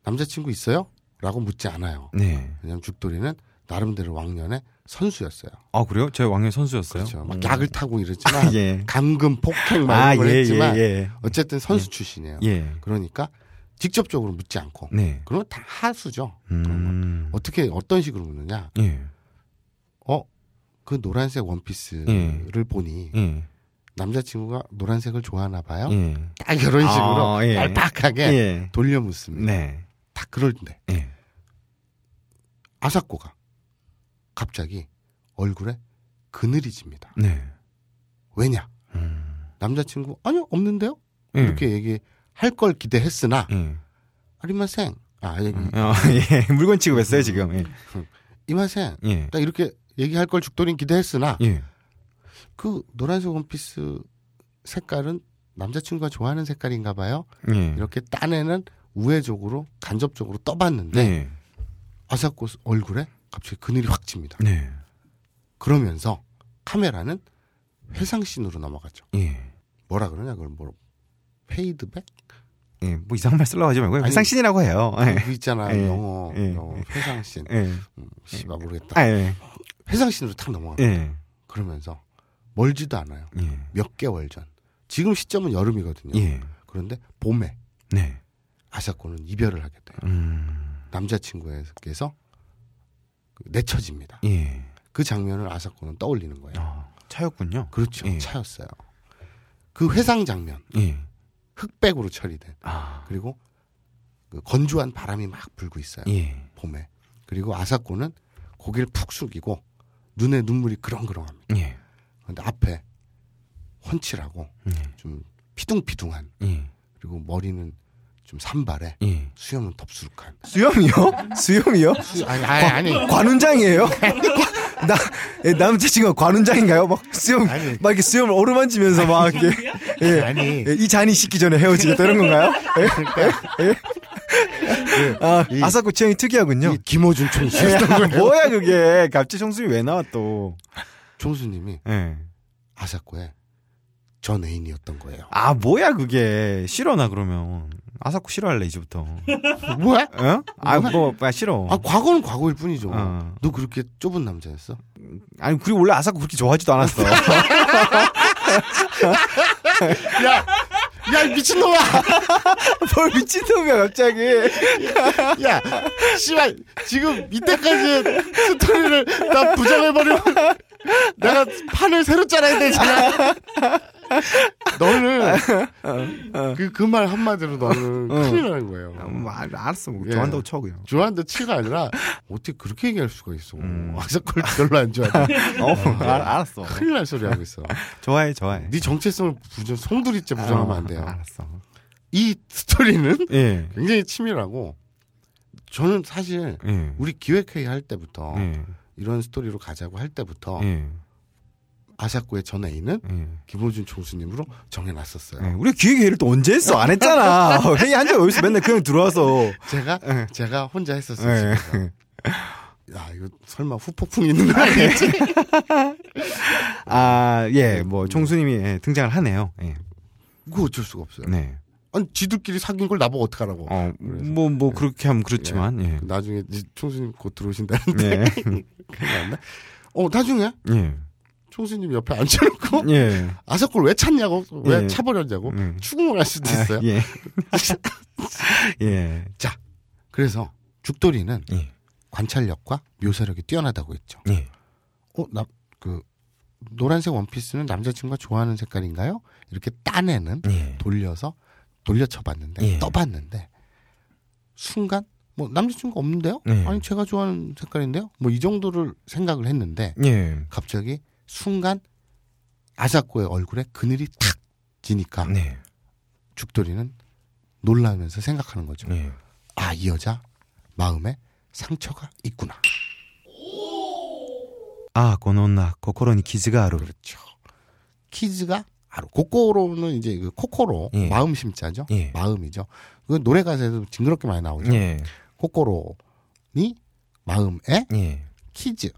[SPEAKER 2] 남자친구 있어요? 라고 묻지 않아요.
[SPEAKER 1] 네.
[SPEAKER 2] 왜냐하면 죽돌이는 나름대로 왕년의 선수였어요.
[SPEAKER 1] 아, 그래요? 제 왕년 선수였어요.
[SPEAKER 2] 그렇죠. 막
[SPEAKER 1] 음.
[SPEAKER 2] 약을 타고 이랬지만
[SPEAKER 1] 예.
[SPEAKER 2] 감금, 폭행 막
[SPEAKER 1] 아,
[SPEAKER 2] 이런 걸
[SPEAKER 1] 예,
[SPEAKER 2] 했지만
[SPEAKER 1] 예, 예.
[SPEAKER 2] 어쨌든 선수 출신이에요.
[SPEAKER 1] 예.
[SPEAKER 2] 그러니까 직접적으로 묻지 않고
[SPEAKER 1] 네.
[SPEAKER 2] 그러면 다 하수죠.
[SPEAKER 1] 음.
[SPEAKER 2] 어떻게 어떤 식으로 묻느냐?
[SPEAKER 1] 예.
[SPEAKER 2] 어? 그 노란색 원피스를
[SPEAKER 1] 예.
[SPEAKER 2] 보니
[SPEAKER 1] 예.
[SPEAKER 2] 남자친구가 노란색을 좋아하나 봐요.
[SPEAKER 1] 예.
[SPEAKER 2] 딱 이런 식으로
[SPEAKER 1] 아, 예.
[SPEAKER 2] 얄팍하게
[SPEAKER 1] 예.
[SPEAKER 2] 돌려 묻습니다.
[SPEAKER 1] 네.
[SPEAKER 2] 딱 그럴때
[SPEAKER 1] 예.
[SPEAKER 2] 아사코가 갑자기 얼굴에 그늘이 집니다.
[SPEAKER 1] 네.
[SPEAKER 2] 왜냐?
[SPEAKER 1] 음.
[SPEAKER 2] 남자친구 아니요 없는데요?
[SPEAKER 1] 예.
[SPEAKER 2] 이렇게 얘기할 걸 기대했으나
[SPEAKER 1] 예.
[SPEAKER 2] 아리마생 아
[SPEAKER 1] 어, 예. 물건 취급했어요, 지금. 예.
[SPEAKER 2] 이마생
[SPEAKER 1] 예.
[SPEAKER 2] 딱 이렇게 얘기할 걸 죽돌인 기대했으나
[SPEAKER 1] 예.
[SPEAKER 2] 그 노란색 원피스 색깔은 남자친구가 좋아하는 색깔인가 봐요.
[SPEAKER 1] 예.
[SPEAKER 2] 이렇게 딴에는 우회적으로 간접적으로 떠봤는데
[SPEAKER 1] 네.
[SPEAKER 2] 아사코 얼굴에 갑자기 그늘이 확 칩니다.
[SPEAKER 1] 네.
[SPEAKER 2] 그러면서 카메라는 회상씬으로 넘어가죠.
[SPEAKER 1] 예.
[SPEAKER 2] 뭐라 그러냐 그걸 뭐 페이드백?
[SPEAKER 1] 예. 뭐 이상한 말 쓰려고 하지 말고
[SPEAKER 2] 아니,
[SPEAKER 1] 회상신이라고 해요. 예.
[SPEAKER 2] 그 있잖아
[SPEAKER 1] 예.
[SPEAKER 2] 영어,
[SPEAKER 1] 예.
[SPEAKER 2] 영어 회상씬.
[SPEAKER 1] 예.
[SPEAKER 2] 음, 씨발 모르겠다.
[SPEAKER 1] 아, 예.
[SPEAKER 2] 회상씬으로 탁 넘어가.
[SPEAKER 1] 예.
[SPEAKER 2] 그러면서 멀지도 않아요.
[SPEAKER 1] 예.
[SPEAKER 2] 몇 개월 전. 지금 시점은 여름이거든요.
[SPEAKER 1] 예.
[SPEAKER 2] 그런데 봄에
[SPEAKER 1] 네.
[SPEAKER 2] 아사코는 이별을 하게 돼요.
[SPEAKER 1] 음.
[SPEAKER 2] 남자친구에게서 그 내쳐집니다.
[SPEAKER 1] 예.
[SPEAKER 2] 그 장면을 아사코는 떠올리는 거예요.
[SPEAKER 1] 아, 차였군요.
[SPEAKER 2] 그렇죠.
[SPEAKER 1] 예.
[SPEAKER 2] 차였어요. 그 회상 장면
[SPEAKER 1] 예.
[SPEAKER 2] 흑백으로 처리된
[SPEAKER 1] 아.
[SPEAKER 2] 그리고 그 건조한 바람이 막 불고 있어요.
[SPEAKER 1] 예.
[SPEAKER 2] 봄에. 그리고 아사코는 고개를 푹 숙이고 눈에 눈물이 그렁그렁합니다.
[SPEAKER 1] 예.
[SPEAKER 2] 그런데 앞에 훤칠하고
[SPEAKER 1] 예.
[SPEAKER 2] 좀 피둥피둥한
[SPEAKER 1] 예.
[SPEAKER 2] 그리고 머리는 좀 산발에
[SPEAKER 1] 예.
[SPEAKER 2] 수염은 덥수룩한.
[SPEAKER 1] 수염이요? 수염이요?
[SPEAKER 2] 수- 아니 아니 아니.
[SPEAKER 1] 관훈장이에요? 과- 나 예, 남자친구가 관훈장인가요? 막 수염
[SPEAKER 2] 아니.
[SPEAKER 1] 막 이렇게 수염을 오르만지면서 막 이렇게 예.
[SPEAKER 2] 아니.
[SPEAKER 1] 예, 이 잔이 식기 전에 헤어지겠다 이런 건가요? 예? 예? 아,
[SPEAKER 2] 이-
[SPEAKER 1] 아사코 취향이 특이하군요.
[SPEAKER 2] 이 김호준
[SPEAKER 1] 예,
[SPEAKER 2] 거예요.
[SPEAKER 1] 뭐야 그게 갑자기 청순이 왜 나와 또?
[SPEAKER 2] 총수님이
[SPEAKER 1] 예.
[SPEAKER 2] 아사코의 전 애인이었던 거예요.
[SPEAKER 1] 아 뭐야 그게 싫어 나 그러면 아사코 싫어할래 이제부터.
[SPEAKER 2] 뭐야?
[SPEAKER 1] 어? 아뭐 아, 싫어.
[SPEAKER 2] 아 과거는 과거일 뿐이죠.
[SPEAKER 1] 어.
[SPEAKER 2] 너 그렇게 좁은 남자였어?
[SPEAKER 1] 아니 그리고 원래 아사코 그렇게 좋아하지도 않았어.
[SPEAKER 2] 야, 야 미친놈아!
[SPEAKER 1] 뭘 미친놈이야 갑자기.
[SPEAKER 2] 야, 씨발 지금 이때까지 스토리를 다 부정해버리면 내가 판을 새로 짜야 되잖아. 너는 그 그 말 한마디로 너는 큰일 나는 거예요.
[SPEAKER 1] 음, 알- 알았어 뭐
[SPEAKER 2] 예.
[SPEAKER 1] 좋아한다고 쳐 그냥.
[SPEAKER 2] 좋아한다 치가 아니라 어떻게 그렇게 얘기할 수가 있어.
[SPEAKER 1] 음.
[SPEAKER 2] 악사콜 별로 안 좋아해.
[SPEAKER 1] 어 알, 알았어.
[SPEAKER 2] 큰일 날 소리 하고 있어.
[SPEAKER 1] 좋아해 좋아해.
[SPEAKER 2] 네 정체성을 부정, 송두리째 부정하면 안 돼요.
[SPEAKER 1] 어, 알았어.
[SPEAKER 2] 이 스토리는
[SPEAKER 1] 예.
[SPEAKER 2] 굉장히 치밀하고 저는 사실
[SPEAKER 1] 예.
[SPEAKER 2] 우리 기획회의 할 때부터
[SPEAKER 1] 예.
[SPEAKER 2] 이런 스토리로 가자고 할 때부터
[SPEAKER 1] 예.
[SPEAKER 2] 아사코의 전 애인은
[SPEAKER 1] 예.
[SPEAKER 2] 김호준 총수님으로 정해놨었어요.
[SPEAKER 1] 예. 우리 기획회의를 또 언제 했어? 안 했잖아. 회의 한적 어디서 맨날 그냥 들어와서.
[SPEAKER 2] 제가
[SPEAKER 1] 예.
[SPEAKER 2] 제가 혼자 했었어요.
[SPEAKER 1] 예.
[SPEAKER 2] 집에서. 야 이거 설마 후폭풍 있는 거 아니겠지?
[SPEAKER 1] 아, 예, 뭐, 총수님이 예, 등장을 하네요. 예.
[SPEAKER 2] 그거 어쩔 수가 없어요.
[SPEAKER 1] 네.
[SPEAKER 2] 아니 지들끼리 사귄 걸 나보고 어떡하라고.
[SPEAKER 1] 어. 뭐, 뭐, 그렇게 하면 그렇지만, 예.
[SPEAKER 2] 나중에 이 총수님 곧 들어오신다는데
[SPEAKER 1] 예.
[SPEAKER 2] 큰일 났네. 어 나중에
[SPEAKER 1] 예.
[SPEAKER 2] 총수님 옆에 앉혀놓고
[SPEAKER 1] 예.
[SPEAKER 2] 아사코를 왜 찾냐고 왜
[SPEAKER 1] 예.
[SPEAKER 2] 차버렸냐고
[SPEAKER 1] 예.
[SPEAKER 2] 추궁을 할 수도 있어요.
[SPEAKER 1] 아, 예. 예.
[SPEAKER 2] 그래서 죽돌이는
[SPEAKER 1] 예.
[SPEAKER 2] 관찰력과 묘사력이 뛰어나다고 했죠.
[SPEAKER 1] 예.
[SPEAKER 2] 어, 나, 그, 노란색 원피스는 남자친구가 좋아하는 색깔인가요? 이렇게 딴에는
[SPEAKER 1] 예.
[SPEAKER 2] 돌려서, 돌려쳐봤는데,
[SPEAKER 1] 예.
[SPEAKER 2] 떠봤는데, 순간, 뭐, 남자친구가 없는데요?
[SPEAKER 1] 예.
[SPEAKER 2] 아니, 제가 좋아하는 색깔인데요? 뭐, 이 정도를 생각을 했는데,
[SPEAKER 1] 예.
[SPEAKER 2] 갑자기, 순간 아자코의 얼굴에 그늘이 탁 지니까
[SPEAKER 1] 네.
[SPEAKER 2] 죽돌이는 놀라면서 생각하는 거죠.
[SPEAKER 1] 네.
[SPEAKER 2] 아, 이 여자 마음에 상처가 있구나.
[SPEAKER 1] 아, この女 心に 傷が ある.
[SPEAKER 2] 그렇죠. 傷が ある. 코코로는 이제 그 코코로
[SPEAKER 1] 예.
[SPEAKER 2] 마음 심자죠.
[SPEAKER 1] 예.
[SPEAKER 2] 마음이죠. 그 노래 가사에서 징그럽게 많이 나오죠.
[SPEAKER 1] 예.
[SPEAKER 2] 코코로니 마음에
[SPEAKER 1] 예.
[SPEAKER 2] 키즈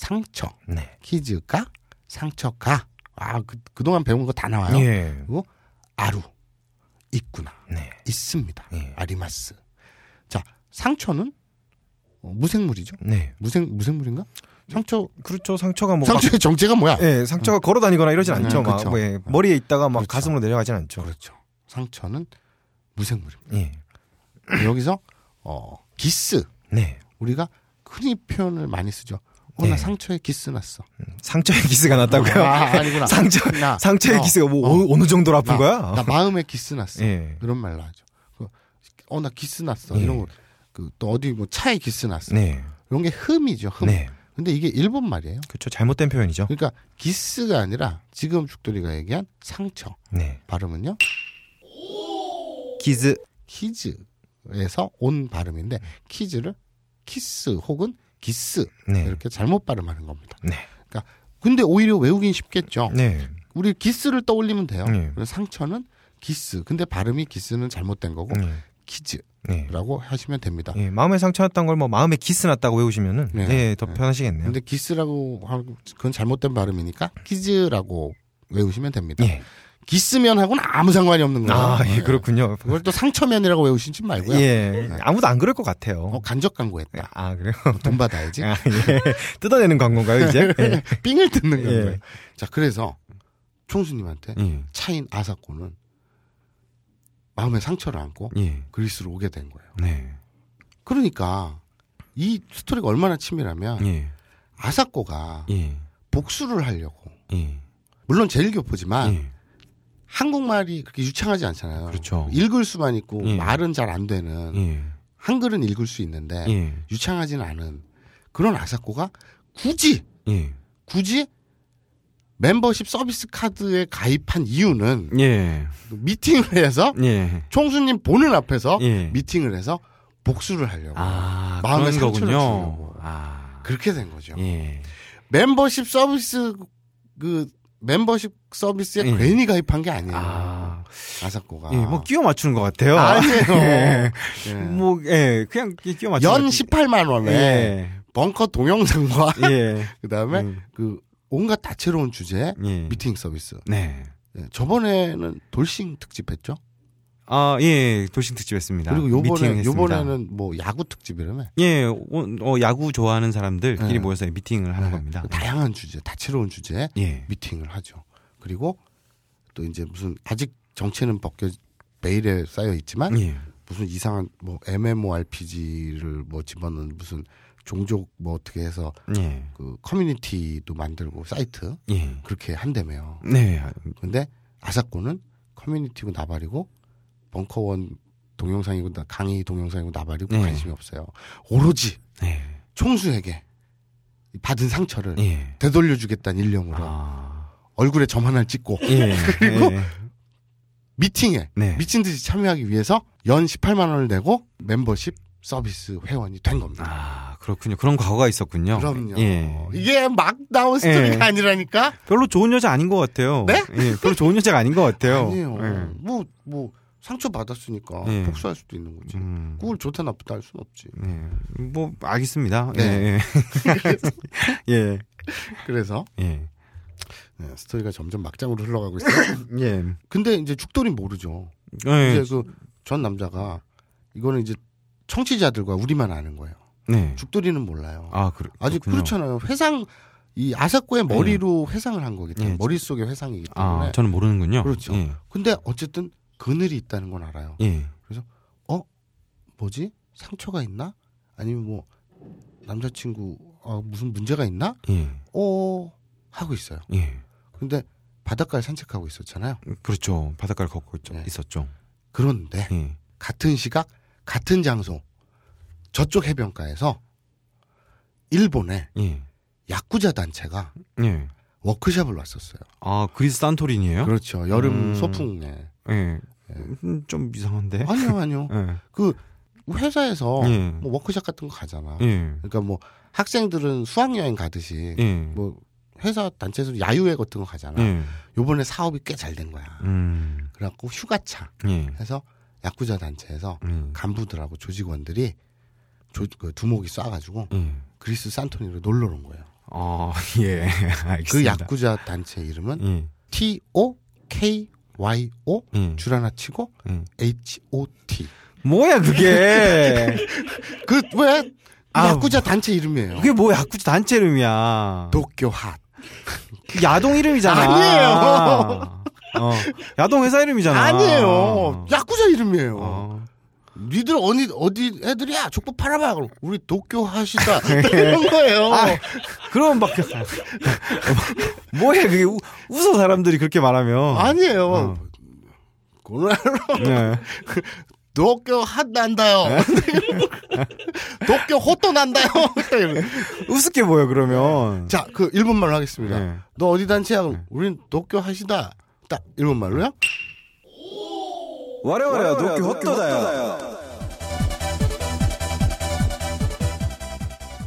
[SPEAKER 2] 상처
[SPEAKER 1] 네.
[SPEAKER 2] 키즈가 상처가 아 그, 그동안 배운 거 다 나와요.
[SPEAKER 1] 예.
[SPEAKER 2] 그리고 아루 있구나
[SPEAKER 1] 네.
[SPEAKER 2] 있습니다.
[SPEAKER 1] 예.
[SPEAKER 2] 아리마스. 자 상처는 어, 무생물이죠.
[SPEAKER 1] 네.
[SPEAKER 2] 무생 무생물인가? 상처
[SPEAKER 1] 그렇죠. 상처가 뭐
[SPEAKER 2] 상처의 정체가 뭐야?
[SPEAKER 1] 막, 예, 상처가 걸어 다니거나 이러진
[SPEAKER 2] 음,
[SPEAKER 1] 않죠. 막
[SPEAKER 2] 그쵸.
[SPEAKER 1] 뭐, 예, 머리에 있다가 막
[SPEAKER 2] 그렇죠.
[SPEAKER 1] 가슴으로 내려가진 않죠.
[SPEAKER 2] 그렇죠. 상처는 무생물입니다.
[SPEAKER 1] 예.
[SPEAKER 2] 여기서 어 기스
[SPEAKER 1] 네.
[SPEAKER 2] 우리가 흔히 표현을 많이 쓰죠. 어, 나
[SPEAKER 1] 네.
[SPEAKER 2] 상처에 기스 났어.
[SPEAKER 1] 상처에 기스가 났다고요?
[SPEAKER 2] 아, 아니구나.
[SPEAKER 1] 상처
[SPEAKER 2] 나,
[SPEAKER 1] 상처에
[SPEAKER 2] 어,
[SPEAKER 1] 기스가 뭐
[SPEAKER 2] 어.
[SPEAKER 1] 어, 느 정도로 아픈
[SPEAKER 2] 나,
[SPEAKER 1] 거야?
[SPEAKER 2] 나 마음에 기스 났어.
[SPEAKER 1] 예.
[SPEAKER 2] 이런 말로 하죠. 어, 나 기스 났어.
[SPEAKER 1] 예.
[SPEAKER 2] 이런 거. 그, 또 어디 뭐 차에 기스 났어.
[SPEAKER 1] 네.
[SPEAKER 2] 이런 게 흠이죠, 흠.
[SPEAKER 1] 네.
[SPEAKER 2] 근데 이게 일본 말이에요.
[SPEAKER 1] 그렇죠. 잘못된 표현이죠.
[SPEAKER 2] 그러니까 기스가 아니라 지금 죽돌이가 얘기한 상처.
[SPEAKER 1] 네.
[SPEAKER 2] 발음은요.
[SPEAKER 1] 기즈
[SPEAKER 2] 傷에서 온 발음인데 傷를 키스 혹은 기스
[SPEAKER 1] 네.
[SPEAKER 2] 이렇게 잘못 발음하는 겁니다.
[SPEAKER 1] 네.
[SPEAKER 2] 근데 오히려 외우긴 쉽겠죠.
[SPEAKER 1] 네.
[SPEAKER 2] 우리 기스를 떠올리면 돼요.
[SPEAKER 1] 네.
[SPEAKER 2] 상처는 기스. 근데 발음이 기스는 잘못된 거고
[SPEAKER 1] 네.
[SPEAKER 2] 傷라고
[SPEAKER 1] 네.
[SPEAKER 2] 하시면 됩니다.
[SPEAKER 1] 예, 마음에 상처 났던 걸 뭐 마음에 기스 났다고 외우시면은
[SPEAKER 2] 네.
[SPEAKER 1] 네, 더
[SPEAKER 2] 네.
[SPEAKER 1] 편하시겠네요.
[SPEAKER 2] 근데 기스라고 그건 잘못된 발음이니까 傷라고 외우시면 됩니다.
[SPEAKER 1] 예.
[SPEAKER 2] 기스면하고는 아무 상관이 없는 거예요.
[SPEAKER 1] 아, 예,
[SPEAKER 2] 네.
[SPEAKER 1] 그렇군요.
[SPEAKER 2] 그걸 또 상처면이라고 외우시지 말고요.
[SPEAKER 1] 예. 아무도 안 그럴 것 같아요.
[SPEAKER 2] 어, 간접 광고했다.
[SPEAKER 1] 아, 그래요?
[SPEAKER 2] 돈 받아야지.
[SPEAKER 1] 아, 예. 뜯어내는 광고인가요, 이제? 예.
[SPEAKER 2] 삥을 뜯는
[SPEAKER 1] 예.
[SPEAKER 2] 거예요. 자, 그래서 총수님한테
[SPEAKER 1] 예.
[SPEAKER 2] 차인 아사코는 마음에 상처를 안고
[SPEAKER 1] 예.
[SPEAKER 2] 그리스로 오게 된 거예요.
[SPEAKER 1] 네.
[SPEAKER 2] 그러니까 이 스토리가 얼마나 치밀하면
[SPEAKER 1] 예.
[SPEAKER 2] 아사코가
[SPEAKER 1] 예.
[SPEAKER 2] 복수를 하려고
[SPEAKER 1] 예.
[SPEAKER 2] 물론 제일 교포지만
[SPEAKER 1] 예.
[SPEAKER 2] 한국말이 그렇게 유창하지 않잖아요.
[SPEAKER 1] 그렇죠.
[SPEAKER 2] 읽을 수만 있고
[SPEAKER 1] 예.
[SPEAKER 2] 말은 잘 안 되는
[SPEAKER 1] 예.
[SPEAKER 2] 한글은 읽을 수 있는데
[SPEAKER 1] 예.
[SPEAKER 2] 유창하지는 않은 그런 아사코가 굳이
[SPEAKER 1] 예.
[SPEAKER 2] 굳이 멤버십 서비스 카드에 가입한 이유는
[SPEAKER 1] 예.
[SPEAKER 2] 미팅을 해서
[SPEAKER 1] 예.
[SPEAKER 2] 총수님 보는 앞에서
[SPEAKER 1] 예.
[SPEAKER 2] 미팅을 해서 복수를 하려고
[SPEAKER 1] 아,
[SPEAKER 2] 마음의 상처를
[SPEAKER 1] 거군요.
[SPEAKER 2] 주려고.
[SPEAKER 1] 아.
[SPEAKER 2] 그렇게 된 거죠.
[SPEAKER 1] 예.
[SPEAKER 2] 멤버십 서비스 그 멤버십 서비스에
[SPEAKER 1] 예.
[SPEAKER 2] 괜히 가입한 게 아니에요.
[SPEAKER 1] 아.
[SPEAKER 2] 아사코가.
[SPEAKER 1] 예, 뭐 끼워 맞추는 것 같아요.
[SPEAKER 2] 아니에요.
[SPEAKER 1] 예.
[SPEAKER 2] 예.
[SPEAKER 1] 뭐, 예, 그냥 끼워 맞추는 연것
[SPEAKER 2] 18만 원에
[SPEAKER 1] 예.
[SPEAKER 2] 벙커 동영상과
[SPEAKER 1] 예.
[SPEAKER 2] 그다음에
[SPEAKER 1] 음.
[SPEAKER 2] 그 온갖 다채로운 주제
[SPEAKER 1] 예.
[SPEAKER 2] 미팅 서비스.
[SPEAKER 1] 네.
[SPEAKER 2] 예, 저번에는 돌싱 특집 했죠.
[SPEAKER 1] 아, 예, 도심 특집 했습니다.
[SPEAKER 2] 그리고 요번에. 요번에는 뭐 야구 특집이라며.
[SPEAKER 1] 예, 어, 어, 야구 좋아하는 사람들끼리
[SPEAKER 2] 네.
[SPEAKER 1] 모여서 미팅을 하는
[SPEAKER 2] 네.
[SPEAKER 1] 겁니다.
[SPEAKER 2] 다양한 주제, 다채로운 주제
[SPEAKER 1] 예.
[SPEAKER 2] 미팅을 하죠. 그리고 또 이제 무슨 아직 정체는 벗겨 메일에 쌓여 있지만
[SPEAKER 1] 예.
[SPEAKER 2] 무슨 이상한 뭐 MMORPG를 뭐 집어넣은 무슨 종족 뭐 어떻게 해서
[SPEAKER 1] 예.
[SPEAKER 2] 그 커뮤니티도 만들고 사이트
[SPEAKER 1] 예.
[SPEAKER 2] 그렇게 한다며요.
[SPEAKER 1] 네.
[SPEAKER 2] 근데 아사코는 커뮤니티고 나발이고 벙커원 동영상이고 나- 강의 동영상이고 나발이고
[SPEAKER 1] 네.
[SPEAKER 2] 관심이 없어요. 오로지
[SPEAKER 1] 네.
[SPEAKER 2] 총수에게 받은 상처를
[SPEAKER 1] 예.
[SPEAKER 2] 되돌려주겠다는 일념으로
[SPEAKER 1] 아.
[SPEAKER 2] 얼굴에 점 하나를 찍고
[SPEAKER 1] 예.
[SPEAKER 2] 그리고
[SPEAKER 1] 예.
[SPEAKER 2] 미팅에
[SPEAKER 1] 네.
[SPEAKER 2] 미친 듯이 참여하기 위해서 연 18만 원을 내고 멤버십 서비스 회원이 된 겁니다.
[SPEAKER 1] 아, 그렇군요. 그런 과거가 있었군요.
[SPEAKER 2] 그럼요.
[SPEAKER 1] 예.
[SPEAKER 2] 이게 막 나온 스토리가
[SPEAKER 1] 예.
[SPEAKER 2] 아니라니까.
[SPEAKER 1] 별로 좋은 여자 아닌 것 같아요.
[SPEAKER 2] 네?
[SPEAKER 1] 예, 별로 좋은 여자가 아닌 것 같아요.
[SPEAKER 2] 아니에요.
[SPEAKER 1] 예.
[SPEAKER 2] 뭐뭐 상처 받았으니까
[SPEAKER 1] 예.
[SPEAKER 2] 복수할 수도 있는 거지.
[SPEAKER 1] 음.
[SPEAKER 2] 그걸 좋다 나쁘다 할 수는 없지.
[SPEAKER 1] 예. 뭐 알겠습니다.
[SPEAKER 2] 네.
[SPEAKER 1] 예. 예.
[SPEAKER 2] 그래서
[SPEAKER 1] 예.
[SPEAKER 2] 네, 스토리가 점점 막장으로 흘러가고 있어요.
[SPEAKER 1] 예.
[SPEAKER 2] 근데 이제 죽돌이 모르죠.
[SPEAKER 1] 예.
[SPEAKER 2] 이제 그 전 남자가 이거는 이제 청취자들과 우리만 아는 거예요.
[SPEAKER 1] 네.
[SPEAKER 2] 죽돌이는 몰라요.
[SPEAKER 1] 아, 그렇
[SPEAKER 2] 아직. 그렇잖아요. 회상 이 아사코의 머리로 회상을 한 거기 때문에
[SPEAKER 1] 예.
[SPEAKER 2] 머릿속에 회상이기 때문에.
[SPEAKER 1] 아, 저는 모르는군요.
[SPEAKER 2] 그렇죠.
[SPEAKER 1] 예.
[SPEAKER 2] 근데 어쨌든 그늘이 있다는 건 알아요.
[SPEAKER 1] 예.
[SPEAKER 2] 뭐지? 상처가 있나? 아니면 뭐 남자친구 아, 무슨 문제가 있나?
[SPEAKER 1] 예.
[SPEAKER 2] 어 하고 있어요.
[SPEAKER 1] 예.
[SPEAKER 2] 근데 바닷가를 산책하고 있었잖아요.
[SPEAKER 1] 그렇죠. 바닷가를 걷고 있죠.
[SPEAKER 2] 네.
[SPEAKER 1] 있었죠.
[SPEAKER 2] 그런데
[SPEAKER 1] 예.
[SPEAKER 2] 같은 시각 같은 장소 저쪽 해변가에서 일본의
[SPEAKER 1] 예.
[SPEAKER 2] 야쿠자 단체가
[SPEAKER 1] 예.
[SPEAKER 2] 워크숍을 왔었어요.
[SPEAKER 1] 아, 그리스 산토리니에요?
[SPEAKER 2] 그렇죠. 여름
[SPEAKER 1] 음.
[SPEAKER 2] 소풍에.
[SPEAKER 1] 예. 음, 좀 이상한데.
[SPEAKER 2] 아니요, 아니요.
[SPEAKER 1] 예.
[SPEAKER 2] 그 회사에서
[SPEAKER 1] 예.
[SPEAKER 2] 뭐 워크숍 같은 거 가잖아.
[SPEAKER 1] 예.
[SPEAKER 2] 그러니까 뭐 학생들은 수학여행 가듯이
[SPEAKER 1] 예.
[SPEAKER 2] 뭐 회사 단체에서 야유회 같은 거 가잖아.
[SPEAKER 1] 예.
[SPEAKER 2] 요번에 사업이 꽤 잘 된 거야.
[SPEAKER 1] 음.
[SPEAKER 2] 그래갖고 휴가차
[SPEAKER 1] 예.
[SPEAKER 2] 해서 야쿠자 단체에서
[SPEAKER 1] 음.
[SPEAKER 2] 간부들하고 조직원들이 조, 그 두목이 쏴가지고
[SPEAKER 1] 예.
[SPEAKER 2] 그리스 산토니로 놀러 온 거예요.
[SPEAKER 1] 어, 예. 알겠습니다.
[SPEAKER 2] 그 야쿠자 단체 이름은
[SPEAKER 1] 예.
[SPEAKER 2] T O K Y O
[SPEAKER 1] 예.
[SPEAKER 2] 줄 하나 치고
[SPEAKER 1] 예.
[SPEAKER 2] H O T.
[SPEAKER 1] 뭐야, 그게.
[SPEAKER 2] 그 왜?
[SPEAKER 1] 아우.
[SPEAKER 2] 야쿠자 단체 이름이에요.
[SPEAKER 1] 그게 뭐야, 야쿠자 단체 이름이야.
[SPEAKER 2] 도쿄 핫.
[SPEAKER 1] 그 야동 이름이잖아.
[SPEAKER 2] 아니에요.
[SPEAKER 1] 어. 야동 회사 이름이잖아.
[SPEAKER 2] 아니에요. 야쿠자 이름이에요.
[SPEAKER 1] 어.
[SPEAKER 2] 니들 어디 어디 애들이야? 족보 팔아봐. 그럼 우리 도쿄 핫이다. 이런 거예요.
[SPEAKER 1] 아, 그럼 막 뭐야 그게 우, 웃어 사람들이 그렇게 말하면
[SPEAKER 2] 아니에요.
[SPEAKER 1] 어.
[SPEAKER 2] 그날
[SPEAKER 1] 네.
[SPEAKER 2] 도쿄 핫 난다요. 도쿄 호또 난다요.
[SPEAKER 1] 우습게 보여 그러면
[SPEAKER 2] 자, 그 일본말로 하겠습니다.
[SPEAKER 1] 네.
[SPEAKER 2] 너 어디 단체야? 그럼 우린 도쿄 핫이다. 딱 일본말로요?
[SPEAKER 1] 我々は도쿄 헛도다요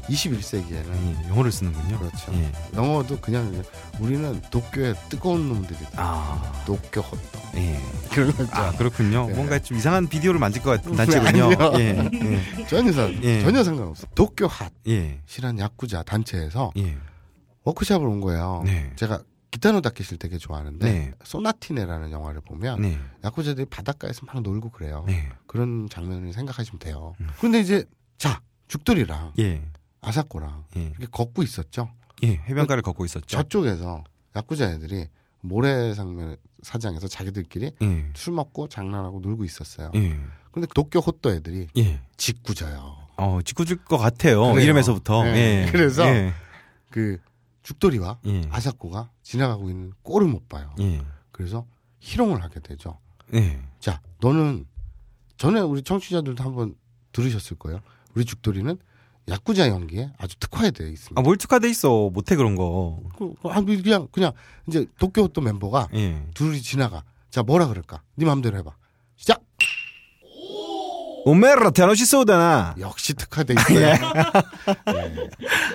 [SPEAKER 2] 21세기에는
[SPEAKER 1] 영어를 쓰는군요
[SPEAKER 2] 그렇죠.
[SPEAKER 1] 예.
[SPEAKER 2] 영어도 그냥 우리는 도쿄의 뜨거운 놈들이다.
[SPEAKER 1] 아,
[SPEAKER 2] 도쿄 헛도.
[SPEAKER 1] 예.
[SPEAKER 2] 그런 거 있죠.
[SPEAKER 1] 아 그렇군요
[SPEAKER 2] 네.
[SPEAKER 1] 뭔가 좀 이상한 비디오를 만들 것 같은
[SPEAKER 2] 그래,
[SPEAKER 1] 단체군요
[SPEAKER 2] 아니요.
[SPEAKER 1] 예. 예.
[SPEAKER 2] 전혀 상
[SPEAKER 1] 예.
[SPEAKER 2] 전혀 상관없어. 도쿄
[SPEAKER 1] 예.
[SPEAKER 2] 핫이란 야쿠자 단체에서
[SPEAKER 1] 예.
[SPEAKER 2] 워크샵을 온 거예요.
[SPEAKER 1] 네.
[SPEAKER 2] 제가 기타노 다케시를 되게 좋아하는데
[SPEAKER 1] 네.
[SPEAKER 2] 소나티네라는 영화를 보면
[SPEAKER 1] 네.
[SPEAKER 2] 야쿠자들이 바닷가에서 막 놀고 그래요.
[SPEAKER 1] 네.
[SPEAKER 2] 그런 장면을 생각하시면 돼요.
[SPEAKER 1] 음.
[SPEAKER 2] 그런데 이제 자 죽돌이랑
[SPEAKER 1] 예.
[SPEAKER 2] 아사코랑
[SPEAKER 1] 예.
[SPEAKER 2] 이렇게 걷고 있었죠.
[SPEAKER 1] 예. 해변가를 걷고 있었죠.
[SPEAKER 2] 저쪽에서 야쿠자 애들이 모래상면 사장에서 자기들끼리
[SPEAKER 1] 예.
[SPEAKER 2] 술 먹고 장난하고 놀고 있었어요.
[SPEAKER 1] 예.
[SPEAKER 2] 근데 도쿄 호또 애들이
[SPEAKER 1] 예.
[SPEAKER 2] 짓궂어요.
[SPEAKER 1] 어, 짓궂을 것 같아요.
[SPEAKER 2] 그래요.
[SPEAKER 1] 이름에서부터.
[SPEAKER 2] 네.
[SPEAKER 1] 예.
[SPEAKER 2] 그래서
[SPEAKER 1] 예.
[SPEAKER 2] 그 죽돌이와
[SPEAKER 1] 예.
[SPEAKER 2] 아사코가 지나가고 있는 꼴을 못 봐요.
[SPEAKER 1] 예.
[SPEAKER 2] 그래서 희롱을 하게 되죠.
[SPEAKER 1] 예.
[SPEAKER 2] 자, 너는 전에 우리 청취자들도 한번 들으셨을 거예요. 우리 죽돌이는 야쿠자 연기에 아주 특화되어 있습니다.
[SPEAKER 1] 아, 뭘 특화돼 있어. 못해, 그런 거.
[SPEAKER 2] 그, 그, 아, 그냥 그냥 이제 도쿄 호또 멤버가
[SPEAKER 1] 예.
[SPEAKER 2] 둘이 지나가. 자, 뭐라 그럴까? 네 마음대로 해봐. 시작.
[SPEAKER 1] 오메라 테노시 소다나.
[SPEAKER 2] 역시 특화돼 있어요. 예.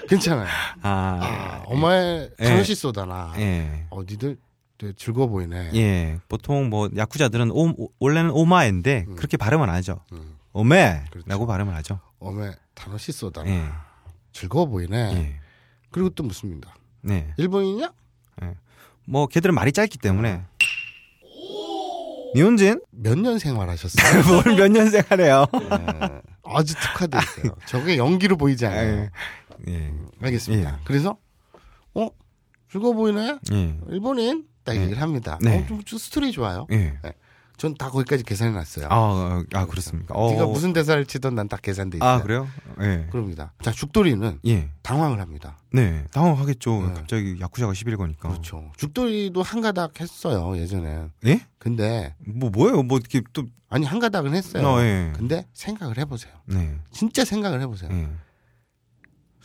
[SPEAKER 2] 괜찮아요.
[SPEAKER 1] 아,
[SPEAKER 2] 아, 엄마의
[SPEAKER 1] 예.
[SPEAKER 2] 자노시 쏘다나.
[SPEAKER 1] 예.
[SPEAKER 2] 어, 니들 되게 즐거워 보이네.
[SPEAKER 1] 예. 보통 뭐, 야쿠자들은 오, 오- 원래는 오마인데,
[SPEAKER 2] 음.
[SPEAKER 1] 그렇게 발음은 안 하죠.
[SPEAKER 2] 음,
[SPEAKER 1] 오메!
[SPEAKER 2] 그렇죠.
[SPEAKER 1] 라고 발음을 하죠.
[SPEAKER 2] 어메 다노시 쏘다나.
[SPEAKER 1] 예.
[SPEAKER 2] 즐거워 보이네.
[SPEAKER 1] 예.
[SPEAKER 2] 그리고 또 묻습니다.
[SPEAKER 1] 네.
[SPEAKER 2] 일본인이냐?
[SPEAKER 1] 뭐, 걔들은 말이 짧기 때문에. 니혼진?
[SPEAKER 2] 몇 년 생활하셨어요?
[SPEAKER 1] 뭘 몇 년 생활해요?
[SPEAKER 2] 예. 아주 특화돼 있어요. 저게 연기로 보이지 않아요.
[SPEAKER 1] 예.
[SPEAKER 2] 알겠습니다.
[SPEAKER 1] 예.
[SPEAKER 2] 그래서 어 즐거워 보이네.
[SPEAKER 1] 예.
[SPEAKER 2] 일본인 딱
[SPEAKER 1] 네.
[SPEAKER 2] 얘기를 합니다.
[SPEAKER 1] 네.
[SPEAKER 2] 어, 좀, 좀 스토리 좋아요.
[SPEAKER 1] 예.
[SPEAKER 2] 전 다 거기까지 계산해 놨어요.
[SPEAKER 1] 아, 아, 그렇습니까? 어.
[SPEAKER 2] 네가 무슨 대사를 치던 난 딱 계산돼 있어요.
[SPEAKER 1] 아, 그래요? 예.
[SPEAKER 2] 그럽니다. 자 죽돌이는
[SPEAKER 1] 예.
[SPEAKER 2] 당황을 합니다.
[SPEAKER 1] 네. 당황하겠죠.
[SPEAKER 2] 네.
[SPEAKER 1] 갑자기 야쿠자가 11거니까.
[SPEAKER 2] 그렇죠. 죽돌이도 한 가닥 했어요 예전에.
[SPEAKER 1] 예?
[SPEAKER 2] 근데
[SPEAKER 1] 뭐, 뭐예요? 뭐, 이렇게 또,
[SPEAKER 2] 아니 한 가닥은 했어요.
[SPEAKER 1] 어, 예.
[SPEAKER 2] 근데 생각을 해보세요.
[SPEAKER 1] 네.
[SPEAKER 2] 진짜 생각을 해보세요.
[SPEAKER 1] 예.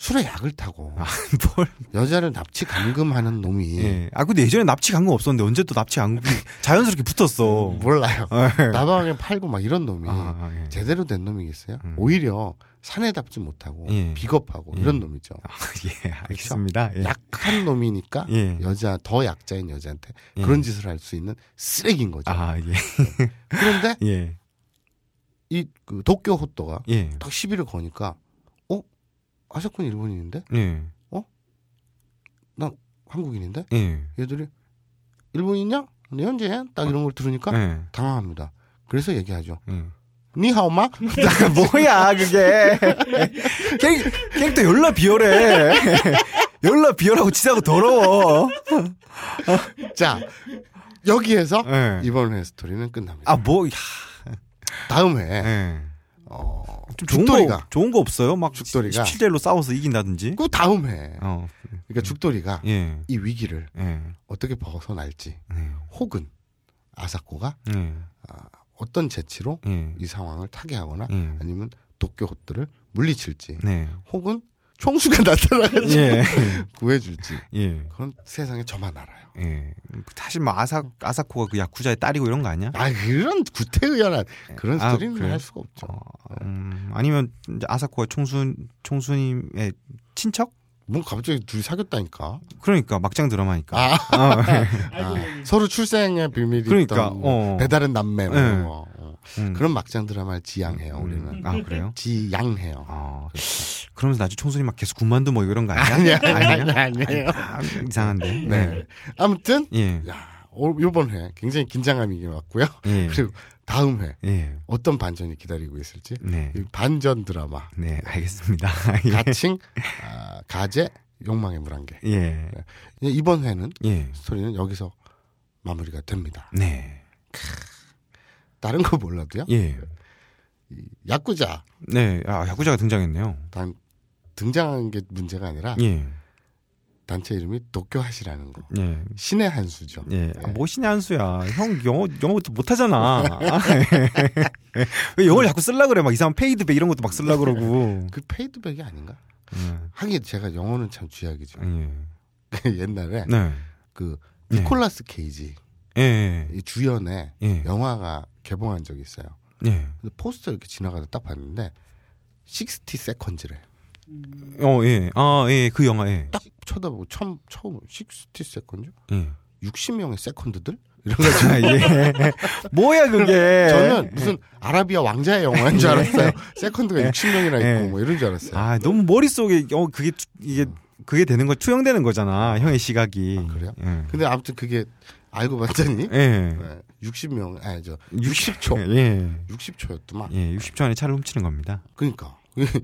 [SPEAKER 2] 술에 약을 타고
[SPEAKER 1] 아, 뭘.
[SPEAKER 2] 여자를 납치 감금하는 놈이
[SPEAKER 1] 예. 아, 근데 예전에 납치 감금 없었는데 언제 또 납치 감금 자연스럽게 붙었어.
[SPEAKER 2] 몰라요.
[SPEAKER 1] 예.
[SPEAKER 2] 나방에 팔고 막 이런 놈이
[SPEAKER 1] 아, 예.
[SPEAKER 2] 제대로 된 놈이겠어요?
[SPEAKER 1] 음.
[SPEAKER 2] 오히려 산에 답지 못하고
[SPEAKER 1] 예.
[SPEAKER 2] 비겁하고
[SPEAKER 1] 예.
[SPEAKER 2] 이런 놈이죠.
[SPEAKER 1] 아, 예, 알겠습니다. 예.
[SPEAKER 2] 약한 놈이니까
[SPEAKER 1] 예.
[SPEAKER 2] 여자 더 약자인 여자한테
[SPEAKER 1] 예.
[SPEAKER 2] 그런 짓을 할 수 있는 쓰레기인 거죠.
[SPEAKER 1] 아, 예.
[SPEAKER 2] 그런데
[SPEAKER 1] 예.
[SPEAKER 2] 이그 도쿄 호또가
[SPEAKER 1] 예.
[SPEAKER 2] 딱 시비를 거니까 어 아사콘 일본인인데
[SPEAKER 1] 예.
[SPEAKER 2] 나 한국인인데
[SPEAKER 1] 예.
[SPEAKER 2] 얘들이 일본인이냐? 네 현재 딱 이런 걸 들으니까
[SPEAKER 1] 예.
[SPEAKER 2] 당황합니다. 그래서 얘기하죠.
[SPEAKER 1] 예.
[SPEAKER 2] 니하오마?
[SPEAKER 1] 뭐야 그게 캐릭, 캐릭터 열나 비열해 열나 비열하고 치사하고 더러워
[SPEAKER 2] 자 여기에서
[SPEAKER 1] 예.
[SPEAKER 2] 이번 회 스토리는 끝납니다.
[SPEAKER 1] 아뭐
[SPEAKER 2] 다음 회
[SPEAKER 1] 예.
[SPEAKER 2] 어,
[SPEAKER 1] 좀 좋은
[SPEAKER 2] 죽돌이가
[SPEAKER 1] 거 좋은 거 없어요 막
[SPEAKER 2] 죽돌이가.
[SPEAKER 1] 17대 1로 싸워서 이긴다든지
[SPEAKER 2] 그 다음 회
[SPEAKER 1] 어.
[SPEAKER 2] 그러니까 죽돌이가
[SPEAKER 1] 예.
[SPEAKER 2] 이 위기를
[SPEAKER 1] 예.
[SPEAKER 2] 어떻게 벗어날지
[SPEAKER 1] 예.
[SPEAKER 2] 혹은 아사코가
[SPEAKER 1] 예.
[SPEAKER 2] 어떤 재치로
[SPEAKER 1] 예.
[SPEAKER 2] 이 상황을 타개하거나
[SPEAKER 1] 예.
[SPEAKER 2] 아니면 도쿄 호들을 물리칠지
[SPEAKER 1] 네.
[SPEAKER 2] 혹은 총수가 나타나가지고
[SPEAKER 1] 예.
[SPEAKER 2] 구해줄지
[SPEAKER 1] 예.
[SPEAKER 2] 그건 세상에 저만 알아요.
[SPEAKER 1] 예. 사실 뭐 아사 아사코가 그 야쿠자의 딸이고 이런 거 아니야?
[SPEAKER 2] 아 그런 구태의연한 그런
[SPEAKER 1] 아,
[SPEAKER 2] 스토리는
[SPEAKER 1] 그래요?
[SPEAKER 2] 할 수가 없죠.
[SPEAKER 1] 어, 음, 아니면 이제 아사코가 총수 총수님의 친척?
[SPEAKER 2] 뭐 갑자기 둘이 사귀었다니까.
[SPEAKER 1] 그러니까 막장 드라마니까.
[SPEAKER 2] 아,
[SPEAKER 1] 어, 예.
[SPEAKER 4] 알고 보니
[SPEAKER 2] 서로 출생의 비밀이
[SPEAKER 1] 그러니까,
[SPEAKER 2] 있던 뭐
[SPEAKER 1] 어.
[SPEAKER 2] 배다른 남매 뭐. 어.
[SPEAKER 1] 음.
[SPEAKER 2] 그런 막장 드라마를 지향해요 우리는.
[SPEAKER 1] 아 그래요?
[SPEAKER 2] 지양해요.
[SPEAKER 1] 어, 그러면서 나중에 총수님 막 계속 군만두 뭐 이런 거 아니야?
[SPEAKER 2] 아니야, 아니야, 아니에요.
[SPEAKER 1] 아, 이상한데.
[SPEAKER 2] 네. 아무튼
[SPEAKER 1] 예.
[SPEAKER 2] 야, 올- 요번 회 굉장히 긴장감이 왔고요.
[SPEAKER 1] 예.
[SPEAKER 2] 그리고 다음 회
[SPEAKER 1] 예.
[SPEAKER 2] 어떤 반전이 기다리고 있을지
[SPEAKER 1] 네.
[SPEAKER 2] 이 반전 드라마
[SPEAKER 1] 네, 알겠습니다. 예.
[SPEAKER 2] 가칭 아, 가제 욕망의 물안개
[SPEAKER 1] 예.
[SPEAKER 2] 이번 회는
[SPEAKER 1] 예.
[SPEAKER 2] 스토리는 여기서 마무리가 됩니다.
[SPEAKER 1] 네.
[SPEAKER 2] 다른 거 몰라도요.
[SPEAKER 1] 예.
[SPEAKER 2] 야쿠자
[SPEAKER 1] 네. 아, 야구자가 등장했네요.
[SPEAKER 2] 단 등장한 게 문제가 아니라
[SPEAKER 1] 예.
[SPEAKER 2] 단체 이름이 도쿄하시라는 거
[SPEAKER 1] 예.
[SPEAKER 2] 신의 한 수죠.
[SPEAKER 1] 예. 아, 뭐시냐 한수야. 형 영어 영어 못하잖아. 왜 영어를 자꾸 쓸라 그래? 막 이상한 페이드백 이런 것도 막 쓸라 그러고.
[SPEAKER 2] 그 fade back이 아닌가?
[SPEAKER 1] 예.
[SPEAKER 2] 하긴 제가 영어는 참 쥐약이죠.
[SPEAKER 1] 예.
[SPEAKER 2] 옛날에
[SPEAKER 1] 네.
[SPEAKER 2] 그
[SPEAKER 1] 네.
[SPEAKER 2] 니콜라스 케이지
[SPEAKER 1] 예.
[SPEAKER 2] 이 주연의
[SPEAKER 1] 예.
[SPEAKER 2] 영화가 개봉한 적이 있어요.
[SPEAKER 1] 예.
[SPEAKER 2] 포스터 이렇게 지나가다 딱 봤는데 60 seconds래.
[SPEAKER 1] 어, 예. 아, 예. 그 영화 예.
[SPEAKER 2] 딱 쳐다보고 처음 처음 60 seconds?
[SPEAKER 1] 예.
[SPEAKER 2] 60명의 세컨드들? 이런 거 지금
[SPEAKER 1] 아, 예. 뭐야 그게?
[SPEAKER 2] 저는 무슨 아라비아 왕자의 영화인 줄 알았어요. 세컨드가
[SPEAKER 1] 예.
[SPEAKER 2] 60명이나 있고
[SPEAKER 1] 예.
[SPEAKER 2] 뭐 이런 줄 알았어요.
[SPEAKER 1] 아, 너무 머릿속에 어 그게 투- 이게 그게 되는 거 투영되는 거잖아. 형의 시각이.
[SPEAKER 2] 아, 그래요?
[SPEAKER 1] 예.
[SPEAKER 2] 근데 아무튼 그게 알고 봤더니
[SPEAKER 1] 예.
[SPEAKER 2] 네, 60명 아니 저 60초
[SPEAKER 1] 예.
[SPEAKER 2] 60초였더만.
[SPEAKER 1] 예, 60초 안에 차를 훔치는 겁니다.
[SPEAKER 2] 그러니까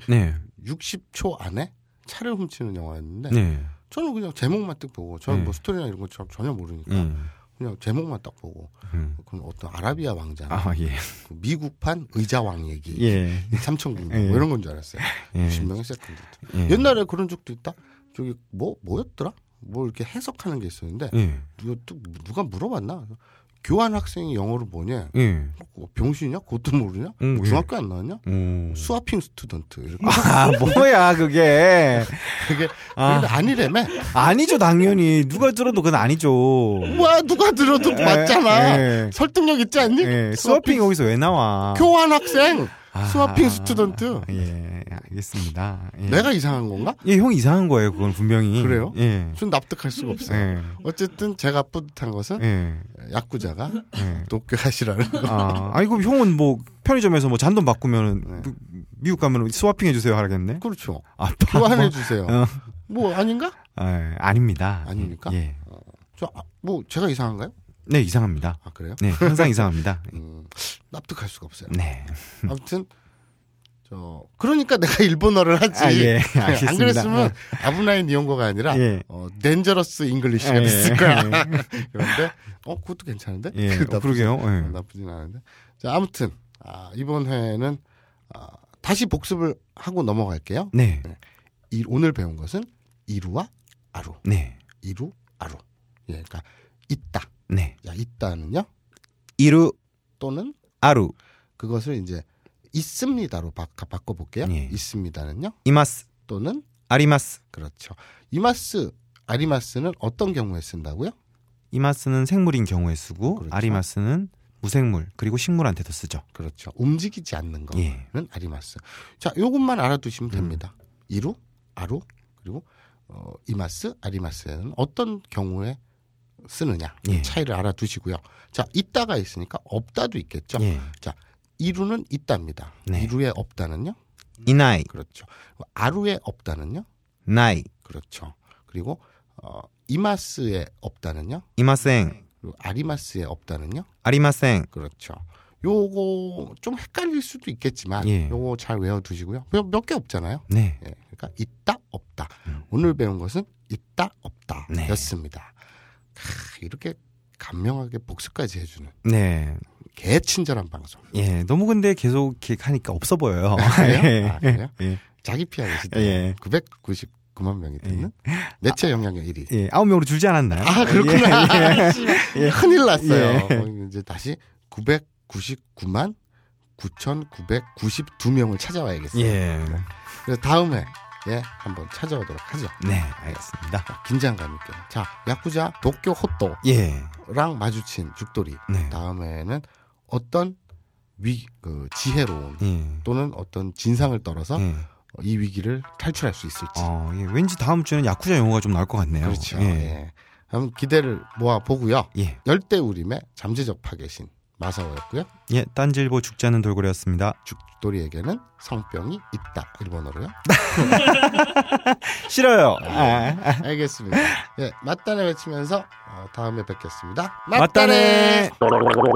[SPEAKER 1] 네.
[SPEAKER 2] 60초 안에 차를 훔치는 영화였는데
[SPEAKER 1] 네.
[SPEAKER 2] 저는 그냥 제목만 딱 보고 저는
[SPEAKER 1] 네.
[SPEAKER 2] 뭐 스토리나 이런 거 전- 전혀 모르니까
[SPEAKER 1] 예.
[SPEAKER 2] 그냥 제목만 딱 보고
[SPEAKER 1] 음.
[SPEAKER 2] 그건 어떤 아라비아 왕자
[SPEAKER 1] 아, 예.
[SPEAKER 2] 그 미국판 의자왕 얘기
[SPEAKER 1] 예.
[SPEAKER 2] 삼천국
[SPEAKER 1] 예.
[SPEAKER 2] 뭐 이런 건 줄 알았어요.
[SPEAKER 1] 예.
[SPEAKER 2] 60명의 세컨드.
[SPEAKER 1] 예.
[SPEAKER 2] 옛날에 그런 적도 있다. 저기 뭐 뭐였더라? 뭐 이렇게 해석하는 게 있었는데
[SPEAKER 1] 예.
[SPEAKER 2] 누가, 또 누가 물어봤나? 교환 학생이 영어를 뭐냐?
[SPEAKER 1] 예.
[SPEAKER 2] 어, 병신이냐? 그것도 모르냐?
[SPEAKER 1] 음, 예.
[SPEAKER 2] 중학교 안 나왔냐?
[SPEAKER 1] 오.
[SPEAKER 2] swapping student 이렇게
[SPEAKER 1] 아, 뭐야, 그게.
[SPEAKER 2] 그게
[SPEAKER 1] 아.
[SPEAKER 2] 아니래매.
[SPEAKER 1] 아니죠, 당연히. 누가 들어도 그건 아니죠.
[SPEAKER 2] 뭐야 누가 들어도 맞잖아.
[SPEAKER 1] 예.
[SPEAKER 2] 설득력 있지 않니?
[SPEAKER 1] 예. swapping 거기서 왜 나와?
[SPEAKER 2] 교환 학생
[SPEAKER 1] 아,
[SPEAKER 2] swapping student.
[SPEAKER 1] 예, 알겠습니다. 예.
[SPEAKER 2] 내가 이상한 건가?
[SPEAKER 1] 예, 형 이상한 거예요, 그건 분명히.
[SPEAKER 2] 그래요?
[SPEAKER 1] 예.
[SPEAKER 2] 전 납득할 수가 없어요.
[SPEAKER 1] 예.
[SPEAKER 2] 어쨌든 제가 뿌듯한 것은
[SPEAKER 1] 예.
[SPEAKER 2] 야쿠자가
[SPEAKER 1] 예.
[SPEAKER 2] 도쿄하시라는 거.
[SPEAKER 1] 아, 아니, 그럼 형은 뭐, 편의점에서 뭐 잔돈 바꾸면은,
[SPEAKER 2] 네.
[SPEAKER 1] 그 미국 가면은 swapping 해주세요 하겠네?
[SPEAKER 2] 그렇죠.
[SPEAKER 1] 아, 또
[SPEAKER 2] 교환해
[SPEAKER 1] 뭐,
[SPEAKER 2] 주세요.
[SPEAKER 1] 어.
[SPEAKER 2] 뭐 아닌가?
[SPEAKER 1] 아, 아닙니다.
[SPEAKER 2] 아닙니까?
[SPEAKER 1] 예.
[SPEAKER 2] 저 뭐 제가 이상한가요?
[SPEAKER 1] 네, 이상합니다.
[SPEAKER 2] 아 그래요?
[SPEAKER 1] 네, 항상 이상합니다.
[SPEAKER 2] 음, 납득할 수가 없어요.
[SPEAKER 1] 네.
[SPEAKER 2] 아무튼 저 그러니까 내가 일본어를 하지.
[SPEAKER 1] 아, 예.
[SPEAKER 2] 안
[SPEAKER 1] 알겠습니다.
[SPEAKER 2] 그랬으면 아브나인 니온고가 아니라
[SPEAKER 1] 예.
[SPEAKER 2] 어, dangerous English가
[SPEAKER 1] 예.
[SPEAKER 2] 됐을 거야. 그런데 어 그것도 괜찮은데?
[SPEAKER 1] 예, 어, 그러게요. 예.
[SPEAKER 2] 어, 나쁘진 않은데. 자 아무튼 아, 이번 회는 아, 다시 복습을 하고 넘어갈게요.
[SPEAKER 1] 네.
[SPEAKER 2] 이, 오늘 배운 것은 이루와 아루.
[SPEAKER 1] 네.
[SPEAKER 2] 이루 아루. 예, 그러니까 있다.
[SPEAKER 1] 네.
[SPEAKER 2] 자 있다는요
[SPEAKER 1] 이루,
[SPEAKER 2] 또는
[SPEAKER 1] 아루,
[SPEAKER 2] 그것을 이제 있습니다로 바, 꿔볼게요
[SPEAKER 1] 예.
[SPEAKER 2] 있습니다는요
[SPEAKER 1] 이마스,
[SPEAKER 2] 또는
[SPEAKER 1] 아리마스.
[SPEAKER 2] 그렇죠. 이마스 아리마스는 어떤 경우에 쓴다고요?
[SPEAKER 1] 이마스는 생물인 경우에 쓰고,
[SPEAKER 2] 그렇죠.
[SPEAKER 1] 아리마스는 무생물, 그리고 식물한테도 쓰죠.
[SPEAKER 2] 그렇죠. 움직이지 않는 거는
[SPEAKER 1] 예.
[SPEAKER 2] 아리마스. 자, 요것만
[SPEAKER 1] 음.
[SPEAKER 2] 알아두시면 됩니다. 이루, 아루, 그리고 어, 이마스, 아리마스는 어떤 경우에 쓰느냐
[SPEAKER 1] 예.
[SPEAKER 2] 차이를 알아두시고요. 자, 있다가 있으니까 없다도 있겠죠.
[SPEAKER 1] 예.
[SPEAKER 2] 이루는 있답니다.
[SPEAKER 1] 네.
[SPEAKER 2] 이루에 없다는요?
[SPEAKER 1] 이나이,
[SPEAKER 2] 그렇죠. 아루에 없다는요?
[SPEAKER 1] 나이,
[SPEAKER 2] 그렇죠. 그리고 어, 이마스에 없다는요?
[SPEAKER 1] 이마생,
[SPEAKER 2] 그리고 아리마스에 없다는요?
[SPEAKER 1] 아리마생.
[SPEAKER 2] 그렇죠. 요거 좀 헷갈릴 수도 있겠지만
[SPEAKER 1] 예.
[SPEAKER 2] 요거 잘 외워두시고요. 몇 개 없잖아요.
[SPEAKER 1] 네.
[SPEAKER 2] 예, 그러니까 있다 없다.
[SPEAKER 1] 음.
[SPEAKER 2] 오늘 배운 것은 있다 없다
[SPEAKER 1] 네.
[SPEAKER 2] 였습니다. 이렇게 감명하게 복습까지 해주는
[SPEAKER 1] 네.
[SPEAKER 2] 개친절한 방송.
[SPEAKER 1] 예. 너무 근데 계속 이렇게 하니까 없어 보여요.
[SPEAKER 2] 그래요? 아, 그래요?
[SPEAKER 1] 예.
[SPEAKER 2] 자기 피하기 시대
[SPEAKER 1] 예.
[SPEAKER 2] 999만 명이 듣는 매체 영향력 1위.
[SPEAKER 1] 예. 아홉 명으로 줄지 않았나요?
[SPEAKER 2] 아 그렇구나.
[SPEAKER 1] 예.
[SPEAKER 2] 씨발, 큰일 났어요.
[SPEAKER 1] 예.
[SPEAKER 2] 어, 이제 다시 999만 9,992명을 찾아와야겠어요.
[SPEAKER 1] 예.
[SPEAKER 2] 그래서 다음에 예 한번 찾아오도록 하죠.
[SPEAKER 1] 네. 알겠습니다.
[SPEAKER 2] 긴장감 있게. 자 야쿠자 도쿄 호또랑
[SPEAKER 1] 예.
[SPEAKER 2] 마주친 죽돌이.
[SPEAKER 1] 네.
[SPEAKER 2] 다음에는 어떤 위 그 지혜로운
[SPEAKER 1] 예.
[SPEAKER 2] 또는 어떤 진상을 떨어서
[SPEAKER 1] 예.
[SPEAKER 2] 이 위기를 탈출할 수 있을지.
[SPEAKER 1] 어, 예, 왠지 다음 주에는 야쿠자 용어가 좀 나올 것 같네요.
[SPEAKER 2] 그렇죠.
[SPEAKER 1] 예.
[SPEAKER 2] 예. 한번 기대를 모아 보고요.
[SPEAKER 1] 예.
[SPEAKER 2] 열대우림의 잠재적 파괴신 마사오였고요.
[SPEAKER 1] 예, 딴질보 죽자는 돌고래였습니다.
[SPEAKER 2] 죽돌이에게는 성병이 있다. 일본어로요.
[SPEAKER 1] 싫어요. 아, 네.
[SPEAKER 2] 알겠습니다. 예, 맞다네 외치면서 어, 다음에 뵙겠습니다.
[SPEAKER 1] 맞다네.
[SPEAKER 2] 맞다네.